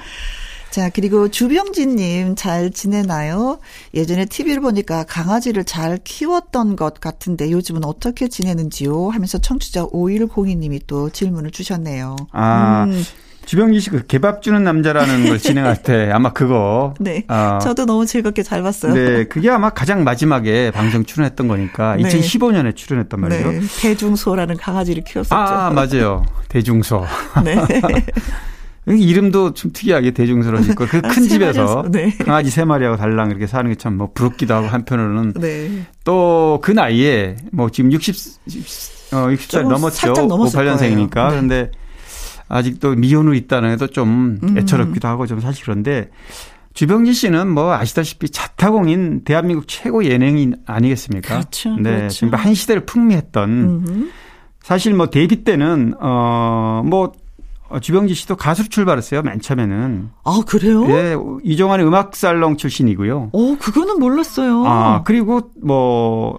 자, 그리고 주병진님 잘 지내나요? 예전에 TV를 보니까 강아지를 잘 키웠던 것 같은데 요즘은 어떻게 지내는지요? 하면서 청취자 5102님이 또 질문을 주셨네요. 아, 음, 주병기 씨 그 개밥 주는 남자라는 걸 진행할 때 아마 그거 네. 아, 저도 너무 즐겁게 잘 봤어요. 네, 그게 아마 가장 마지막에 방송 출연했던 거니까 네. 2015년에 출연했단 말이죠. 네, 대중소라는 강아지를 키웠었죠. 아, 맞아요. 대중소. 네. 이름도 좀 특이하게 대중소로 짓고 그 아, 큰 집에서 네. 강아지 세 마리하고 달랑 이렇게 사는 게 참 뭐 부럽기도 하고 한편으로는 네. 또그 나이에 뭐 지금 60, 어, 60살 조금 넘었죠. 살짝 넘었을 58년생이니까. 거예요. 네. 그런데 아직도 미혼으로 있다는 해도 좀 음. 애처롭기도 하고 좀 사실 그런데 주병진 씨는 뭐 아시다시피 자타공인 대한민국 최고 예능인 아니겠습니까? 그렇죠, 네. 그렇죠. 지금 한 시대를 풍미했던 음. 사실 뭐 데뷔 때는 어뭐 주병진 씨도 가수로 출발했어요. 맨 처음에는. 아, 그래요? 예, 이종환의 음악 살롱 출신이고요. 어, 그거는 몰랐어요. 아, 그리고 뭐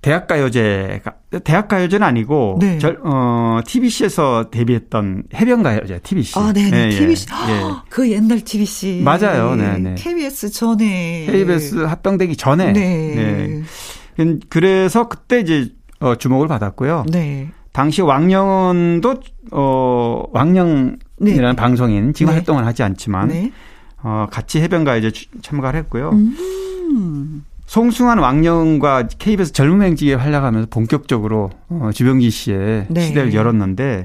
대학가요제가 대학 가요제는 아니고 네. 절, 어, TBC에서 데뷔했던 해변 가요제 TBC. 아, 네네. 예, 예. TBC. 예. 그 옛날 TBC. 맞아요. 네 네. KBS 전에. KBS 합병되기 전에. 네. 네. 그래서 그때 이제 어, 주목을 받았고요. 네. 당시 왕영은도 어 왕영이라는 네. 방송인 지금 네. 활동을 하지 않지만 네. 어 같이 해변 가요제 추- 참가를 했고요. 음. 송승환 왕영과 KBS 젊은 행지에 활약하면서 본격적으로 어, 주병지 씨의 네. 시대를 열었는데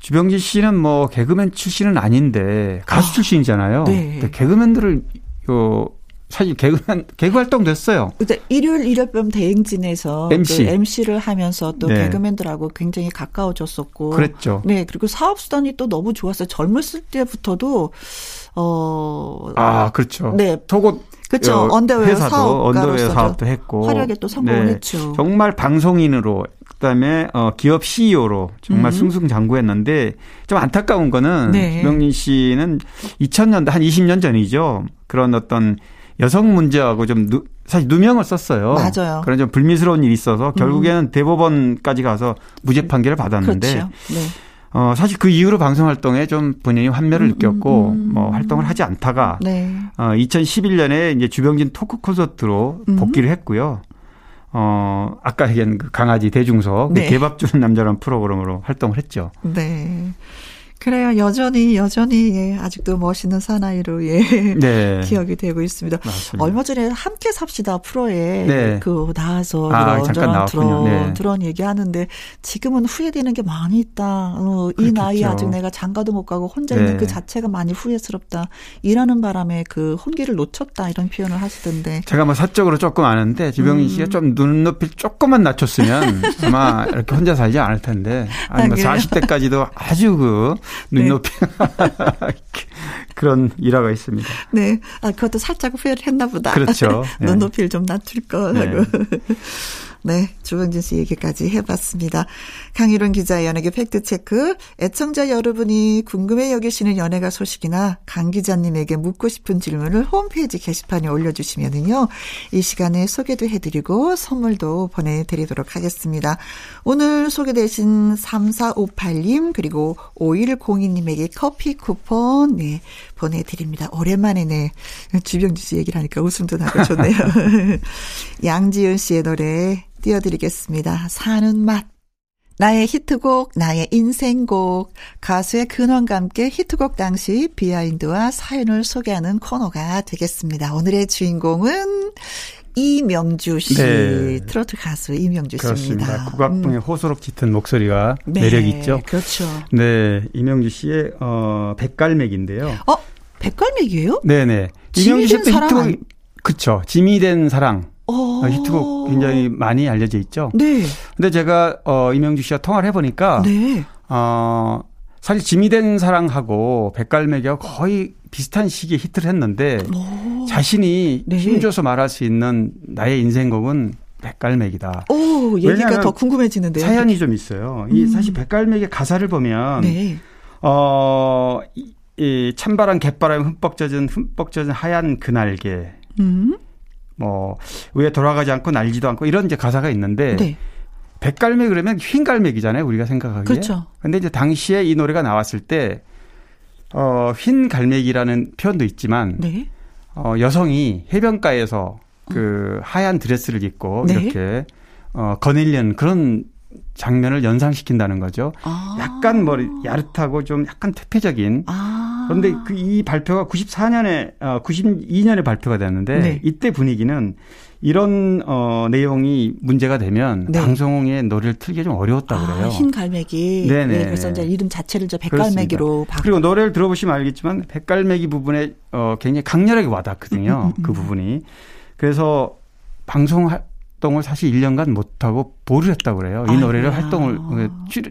주병지 씨는 뭐 개그맨 출신은 아닌데 가수 아, 출신이잖아요. 네. 개그맨들을 요 사실 개그 개그 활동 됐어요. 근데 일요일 일요밤 대행진에서 MC. 그 MC를 하면서 또 네. 개그맨들하고 굉장히 가까워졌었고 그랬죠. 네, 그리고 사업 수단이 또 너무 좋았어요. 젊었을 때부터도 어 아, 그렇죠. 네. 속옷 그렇죠. 어, 언더웨어 회사도 언더웨어 사업도 했고 화려하게 또 성공을 네. 했죠. 정말 방송인으로 그다음에 어 기업 CEO로 정말 음. 승승장구했는데 좀 안타까운 거는 네. 김영민 씨는 2000년대 한 20년 전이죠. 그런 어떤 여성 문제하고 좀 누, 사실 누명을 썼어요. 맞아요. 그런 좀 불미스러운 일이 있어서 결국에는 대법원까지 가서 무죄 판결을 받았는데 그렇죠. 네. 어 사실 그 이후로 방송 활동에 좀 본인이 환멸을 음, 느꼈고 음, 음. 뭐 활동을 하지 않다가 네. 어, 2011년에 이제 주병진 토크 콘서트로 음. 복귀를 했고요. 어, 아까 얘기한 그 강아지 대중석, 네. 그 개밥 주는 남자라는 프로그램으로 활동을 했죠. 네. 그래요. 여전히 여전히 예, 아직도 멋있는 사나이로 예. 네. 기억이 되고 있습니다. 맞습니다. 얼마 전에 함께 삽시다 프로에 네. 그 나와서 아, 잠깐. 드론 네. 드론 얘기하는데 지금은 후회되는 게 많이 있다. 어, 이 그렇겠죠. 나이에 아직 내가 장가도 못 가고 혼자 네. 있는 그 자체가 많이 후회스럽다. 일하는 바람에 그 혼기를 놓쳤다 이런 표현을 하시던데. 제가 뭐 사적으로 조금 아는데 주병진 씨가 좀 눈높이를 조금만 낮췄으면 아마 이렇게 혼자 살지 않을 텐데 아니 뭐 아, 그래요? 40대까지도 아주 그 눈높이 그런 일화가 있습니다. 네. 아, 그것도 살짝 후회를 했나 보다. 그렇죠. 네. 눈높이를 좀 낮출 거 네. 하고. 네. 주병진 씨 얘기까지 해봤습니다. 강희론 기자 연예계 팩트체크. 애청자 여러분이 궁금해 여기시는 연예가 소식이나 강 기자님에게 묻고 싶은 질문을 홈페이지 게시판에 올려주시면은요. 이 시간에 소개도 해드리고 선물도 보내드리도록 하겠습니다. 오늘 소개되신 3458님 그리고 5102님에게 커피 쿠폰 네 보내드립니다. 오랜만에 네 주병지 씨 얘기를 하니까 웃음도 나고 좋네요. 양지은 씨의 노래 띄워드리겠습니다. 사는 맛. 나의 히트곡, 나의 인생곡, 가수의 근원과 함께 히트곡 당시 비하인드와 사연을 소개하는 코너가 되겠습니다. 오늘의 주인공은 이명주 씨, 네. 트로트 가수 이명주 씨입니다. 그렇습니다. 국악풍의 음. 호소록 짙은 목소리가 네, 매력 있죠. 그렇죠. 네, 이명주 씨의 어 백갈맥인데요. 어, 백갈매기예요? 네네. 이명주 사랑 히트곡 그쵸. 짐이 된 사랑 어. 어, 히트곡 굉장히 많이 알려져 있죠. 네, 근데 제가 어 이명주 씨와 통화를 해보니까 네. 어 사실 짐이 된 사랑하고 백갈매기가 거의 비슷한 시기에 히트를 했는데 오. 자신이 네. 힘줘서 말할 수 있는 나의 인생곡은 백갈매기다. 오, 얘기가 더 궁금해지는데요. 사연이 좀 있어요. 이 음. 사실 백갈매기 가사를 보면 네. 어, 이, 이 찬바람 갯바람에 흠뻑 젖은 흠뻑 젖은 하얀 그 날개 음. 뭐왜 돌아가지 않고 날지도 않고 이런 이제 가사가 있는데 네. 백갈매 그러면 흰 갈매기잖아요 우리가 생각하기에. 그렇죠. 근데 이제 당시에 이 노래가 나왔을 때 어, 흰 갈매기라는 표현도 있지만 네. 어, 여성이 해변가에서 그 하얀 드레스를 입고 네. 이렇게 어, 거닐려는 그런 장면을 연상시킨다는 거죠. 아. 약간 뭐 야릇하고 좀 약간 퇴폐적인 아. 그런데 그 이 발표가 94년에 어 92년에 발표가 됐는데 네. 이때 분위기는 이런 어 내용이 문제가 되면 네. 방송에 노래를 틀기 좀 어려웠다고 그래요. 아, 흰 갈매기. 네네. 네, 그래서 이제 이름 자체를 저 백갈매기로 바꾸고. 그리고 노래를 들어보시면 알겠지만 백갈매기 부분에 어 굉장히 강렬하게 와닿거든요. 음, 음, 음. 그 부분이. 그래서 방송 활동을 사실 1년간 못 하고 보류를 했다고 그래요. 이 노래를 아이고야. 활동을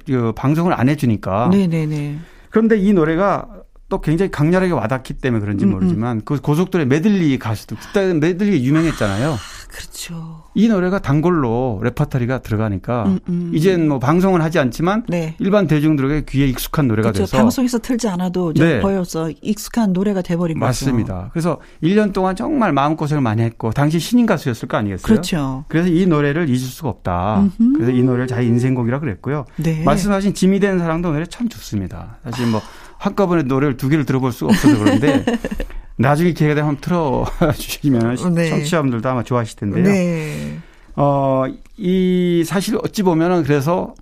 그 방송을 안 해주니까. 네네네. 그런데 이 노래가 또 굉장히 강렬하게 와닿기 때문에 그런지 음, 모르지만 그 고속도로의 메들리 가수도 그때 메들리 유명했잖아요. 그렇죠. 이 노래가 단골로 레퍼토리가 들어가니까 음, 음. 이젠 뭐 방송은 하지 않지만 네. 일반 대중들에게 귀에 익숙한 노래가 그렇죠. 돼서 방송에서 틀지 않아도 이제 네. 보여서 익숙한 노래가 돼버린 거죠. 맞습니다. 그래서 1년 동안 정말 마음고생을 많이 했고 당시 신인 가수였을 거 아니겠어요? 그렇죠. 그래서 이 노래를 잊을 수가 없다. 음흠. 그래서 이 노래를 자기 인생곡이라 그랬고요. 네. 말씀하신 짐이 된 사랑도 노래 참 좋습니다. 사실 뭐 한꺼번에 노래를 두 개를 들어볼 수가 없어서 그런데 나중에 기회가 되면 한번 틀어 주시면 네. 청취자분들도 아마 좋아하실 텐데요. 네. 어, 이 사실 어찌 보면은 그래서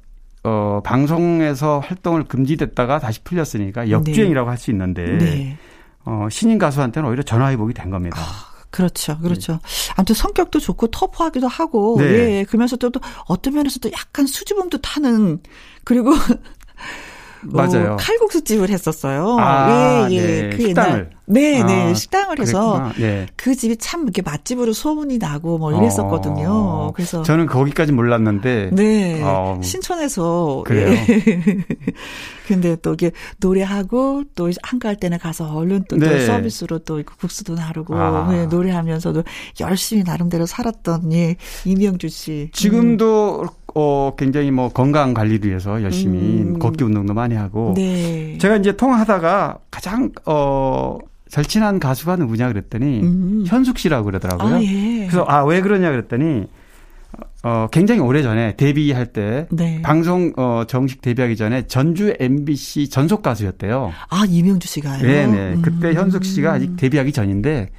어, 방송에서 활동을 금지됐다가 다시 풀렸으니까 역주행이라고 할수 있는데 네. 어, 신인 가수한테는 오히려 전화위복이 된 겁니다. 그렇죠. 그렇죠. 아무튼 성격도 좋고 터프하기도 하고, 네. 예, 그러면서 또, 또 어떤 면에서도 약간 수줍음도 타는, 그리고, 맞아요. 어, 칼국수 집을 했었어요. 아, 예, 예. 네. 그 식당을. 옛날, 네, 아, 네. 식당을 해서 네. 그 집이 참 이렇게 맛집으로 소문이 나고 뭐 이랬었거든요. 어, 그래서 저는 거기까지 몰랐는데 네. 어, 신촌에서 그래요? 예. 근데 또 이게 노래하고 또 한가할 때는 가서 얼른 또, 또 네. 서비스로 또 국수도 나르고 아. 예, 노래하면서도 열심히 나름대로 살았던 예, 이명주 씨. 지금도 어 굉장히 뭐 건강 관리를 위해서 열심히 음. 걷기 운동도 많이 하고 네. 제가 이제 통화하다가 가장 어 절친한 가수가 누구냐 그랬더니 음. 현숙 씨라고 그러더라고요. 아, 예. 그래서 아 왜 그러냐 그랬더니 어 굉장히 오래 전에 데뷔할 때 네. 방송 어 정식 데뷔하기 전에 전주 MBC 전속 가수였대요. 아, 이명주 씨가요? 네네. 그때 음. 현숙 씨가 아직 데뷔하기 전인데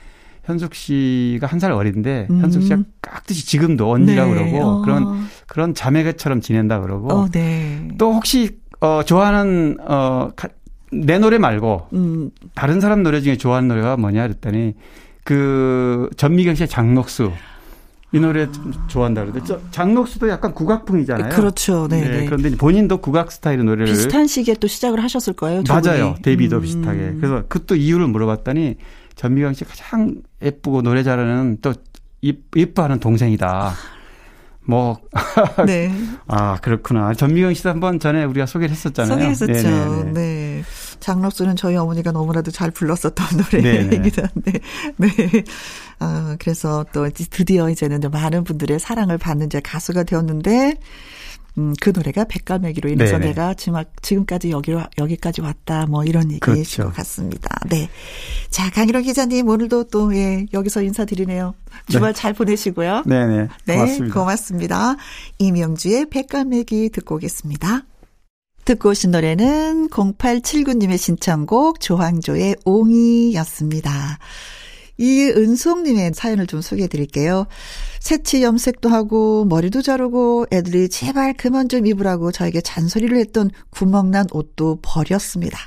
현숙 씨가 한 살 어린데 음. 현숙 씨가 깍듯이 지금도 언니라고 네. 그러고 어. 그런 그런 자매처럼 지낸다 그러고 어, 네. 또 혹시 어 좋아하는 어내 노래 말고 음, 다른 사람 노래 중에 좋아하는 노래가 뭐냐 그랬더니 그 전미경 씨의 장녹수 이 노래 좀 좋아한다 그러는데 저 장녹수도 약간 국악풍이잖아요. 그렇죠. 네, 네. 그런데 본인도 국악 스타일의 노래를 비슷한 시기에 또 시작을 하셨을 거예요. 두 맞아요. 데뷔도 음. 비슷하게. 그래서 그 또 이유를 물어봤더니 전미경 씨 가장 예쁘고 노래 잘하는 또 예- 예뻐하는 동생이다. 뭐, 네. 아, 그렇구나. 전미경 씨도 한번 전에 우리가 소개를 했었잖아요. 소개했었죠. 네네네. 네. 장록수는 저희 어머니가 너무나도 잘 불렀었던. 노래이기도 한데, 네. 아, 그래서 또 드디어 이제는 많은 분들의 사랑을 받는 이제 가수가 되었는데, 음, 그 노래가 백갈매기로 인해서 네네. 내가 지금, 지금까지 여기, 여기까지 왔다, 뭐 이런 얘기이신 그렇죠. 것 같습니다. 네. 자, 강희롱 기자님, 오늘도 또, 예, 여기서 인사드리네요. 주말 잘 보내시고요. 네네. 네, 고맙습니다. 고맙습니다. 이명주의 백감매기 듣고 오겠습니다. 듣고 오신 노래는 0879님의 신청곡 조항조의 옹이였습니다. 이은숙님의 사연을 좀 소개해 드릴게요. 새치 염색도 하고 머리도 자르고 애들이 제발 그만 좀 입으라고 저에게 잔소리를 했던 구멍난 옷도 버렸습니다.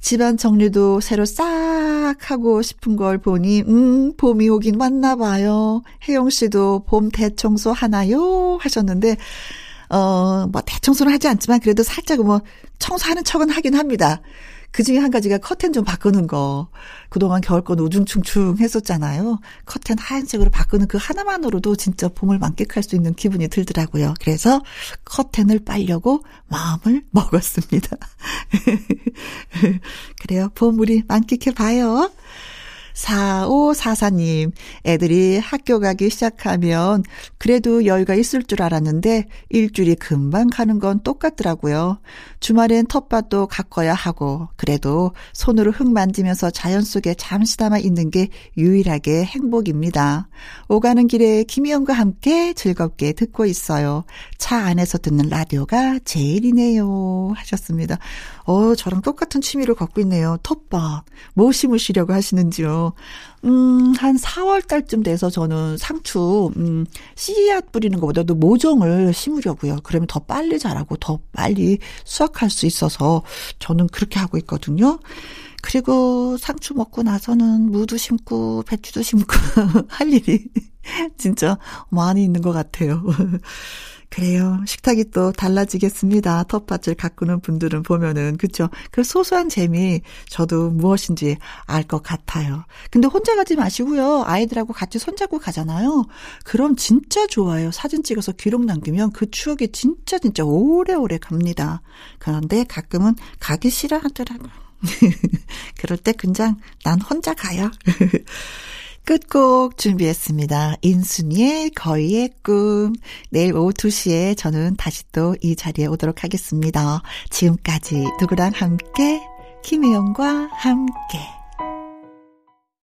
집안 정리도 새로 싹 하고 싶은 걸 보니, 음, 봄이 오긴 왔나 봐요. 혜영 씨도 봄 대청소 하나요? 하셨는데, 어, 뭐 대청소는 하지 않지만 그래도 살짝 뭐 청소하는 척은 하긴 합니다. 그 중에 한 가지가 커튼 좀 바꾸는 거. 그동안 겨울건 우중충충 했었잖아요. 커튼 하얀색으로 바꾸는 그 하나만으로도 진짜 봄을 만끽할 수 있는 기분이 들더라고요. 그래서 커튼을 빨려고 마음을 먹었습니다. 그래요. 봄 우리 만끽해 봐요. 4544님, 애들이 학교 가기 시작하면 그래도 여유가 있을 줄 알았는데 일주일이 금방 가는 건 똑같더라고요. 주말엔 텃밭도 가꿔야 하고 그래도 손으로 흙 만지면서 자연 속에 잠시나마 있는 게 유일하게 행복입니다. 오가는 길에 김희영과 함께 즐겁게 듣고 있어요. 차 안에서 듣는 라디오가 제일이네요. 하셨습니다. 어, 저랑 똑같은 취미를 갖고 있네요. 텃밭. 뭐 심으시려고 하시는지요? 음, 한 4월 달쯤 돼서 저는 상추, 음, 씨앗 뿌리는 것보다도 모종을 심으려고요. 그러면 더 빨리 자라고 더 빨리 수확할 수 있어서 저는 그렇게 하고 있거든요. 그리고 상추 먹고 나서는 무도 심고 배추도 심고 할 일이 진짜 많이 있는 것 같아요. 그래요. 식탁이 또 달라지겠습니다. 텃밭을 가꾸는 분들은 보면은 그죠? 그 소소한 재미 저도 무엇인지 알 것 같아요. 근데 혼자 가지 마시고요. 아이들하고 같이 손잡고 가잖아요. 그럼 진짜 좋아요. 사진 찍어서 기록 남기면 그 추억이 진짜 진짜 오래오래 갑니다. 그런데 가끔은 가기 싫어하더라고요. 그럴 때 그냥 난 혼자 가요. 끝곡 준비했습니다. 인순이의 거의의 꿈. 내일 오후 2시에 저는 다시 또 이 자리에 오도록 하겠습니다. 지금까지 누구랑 함께, 김혜영과 함께.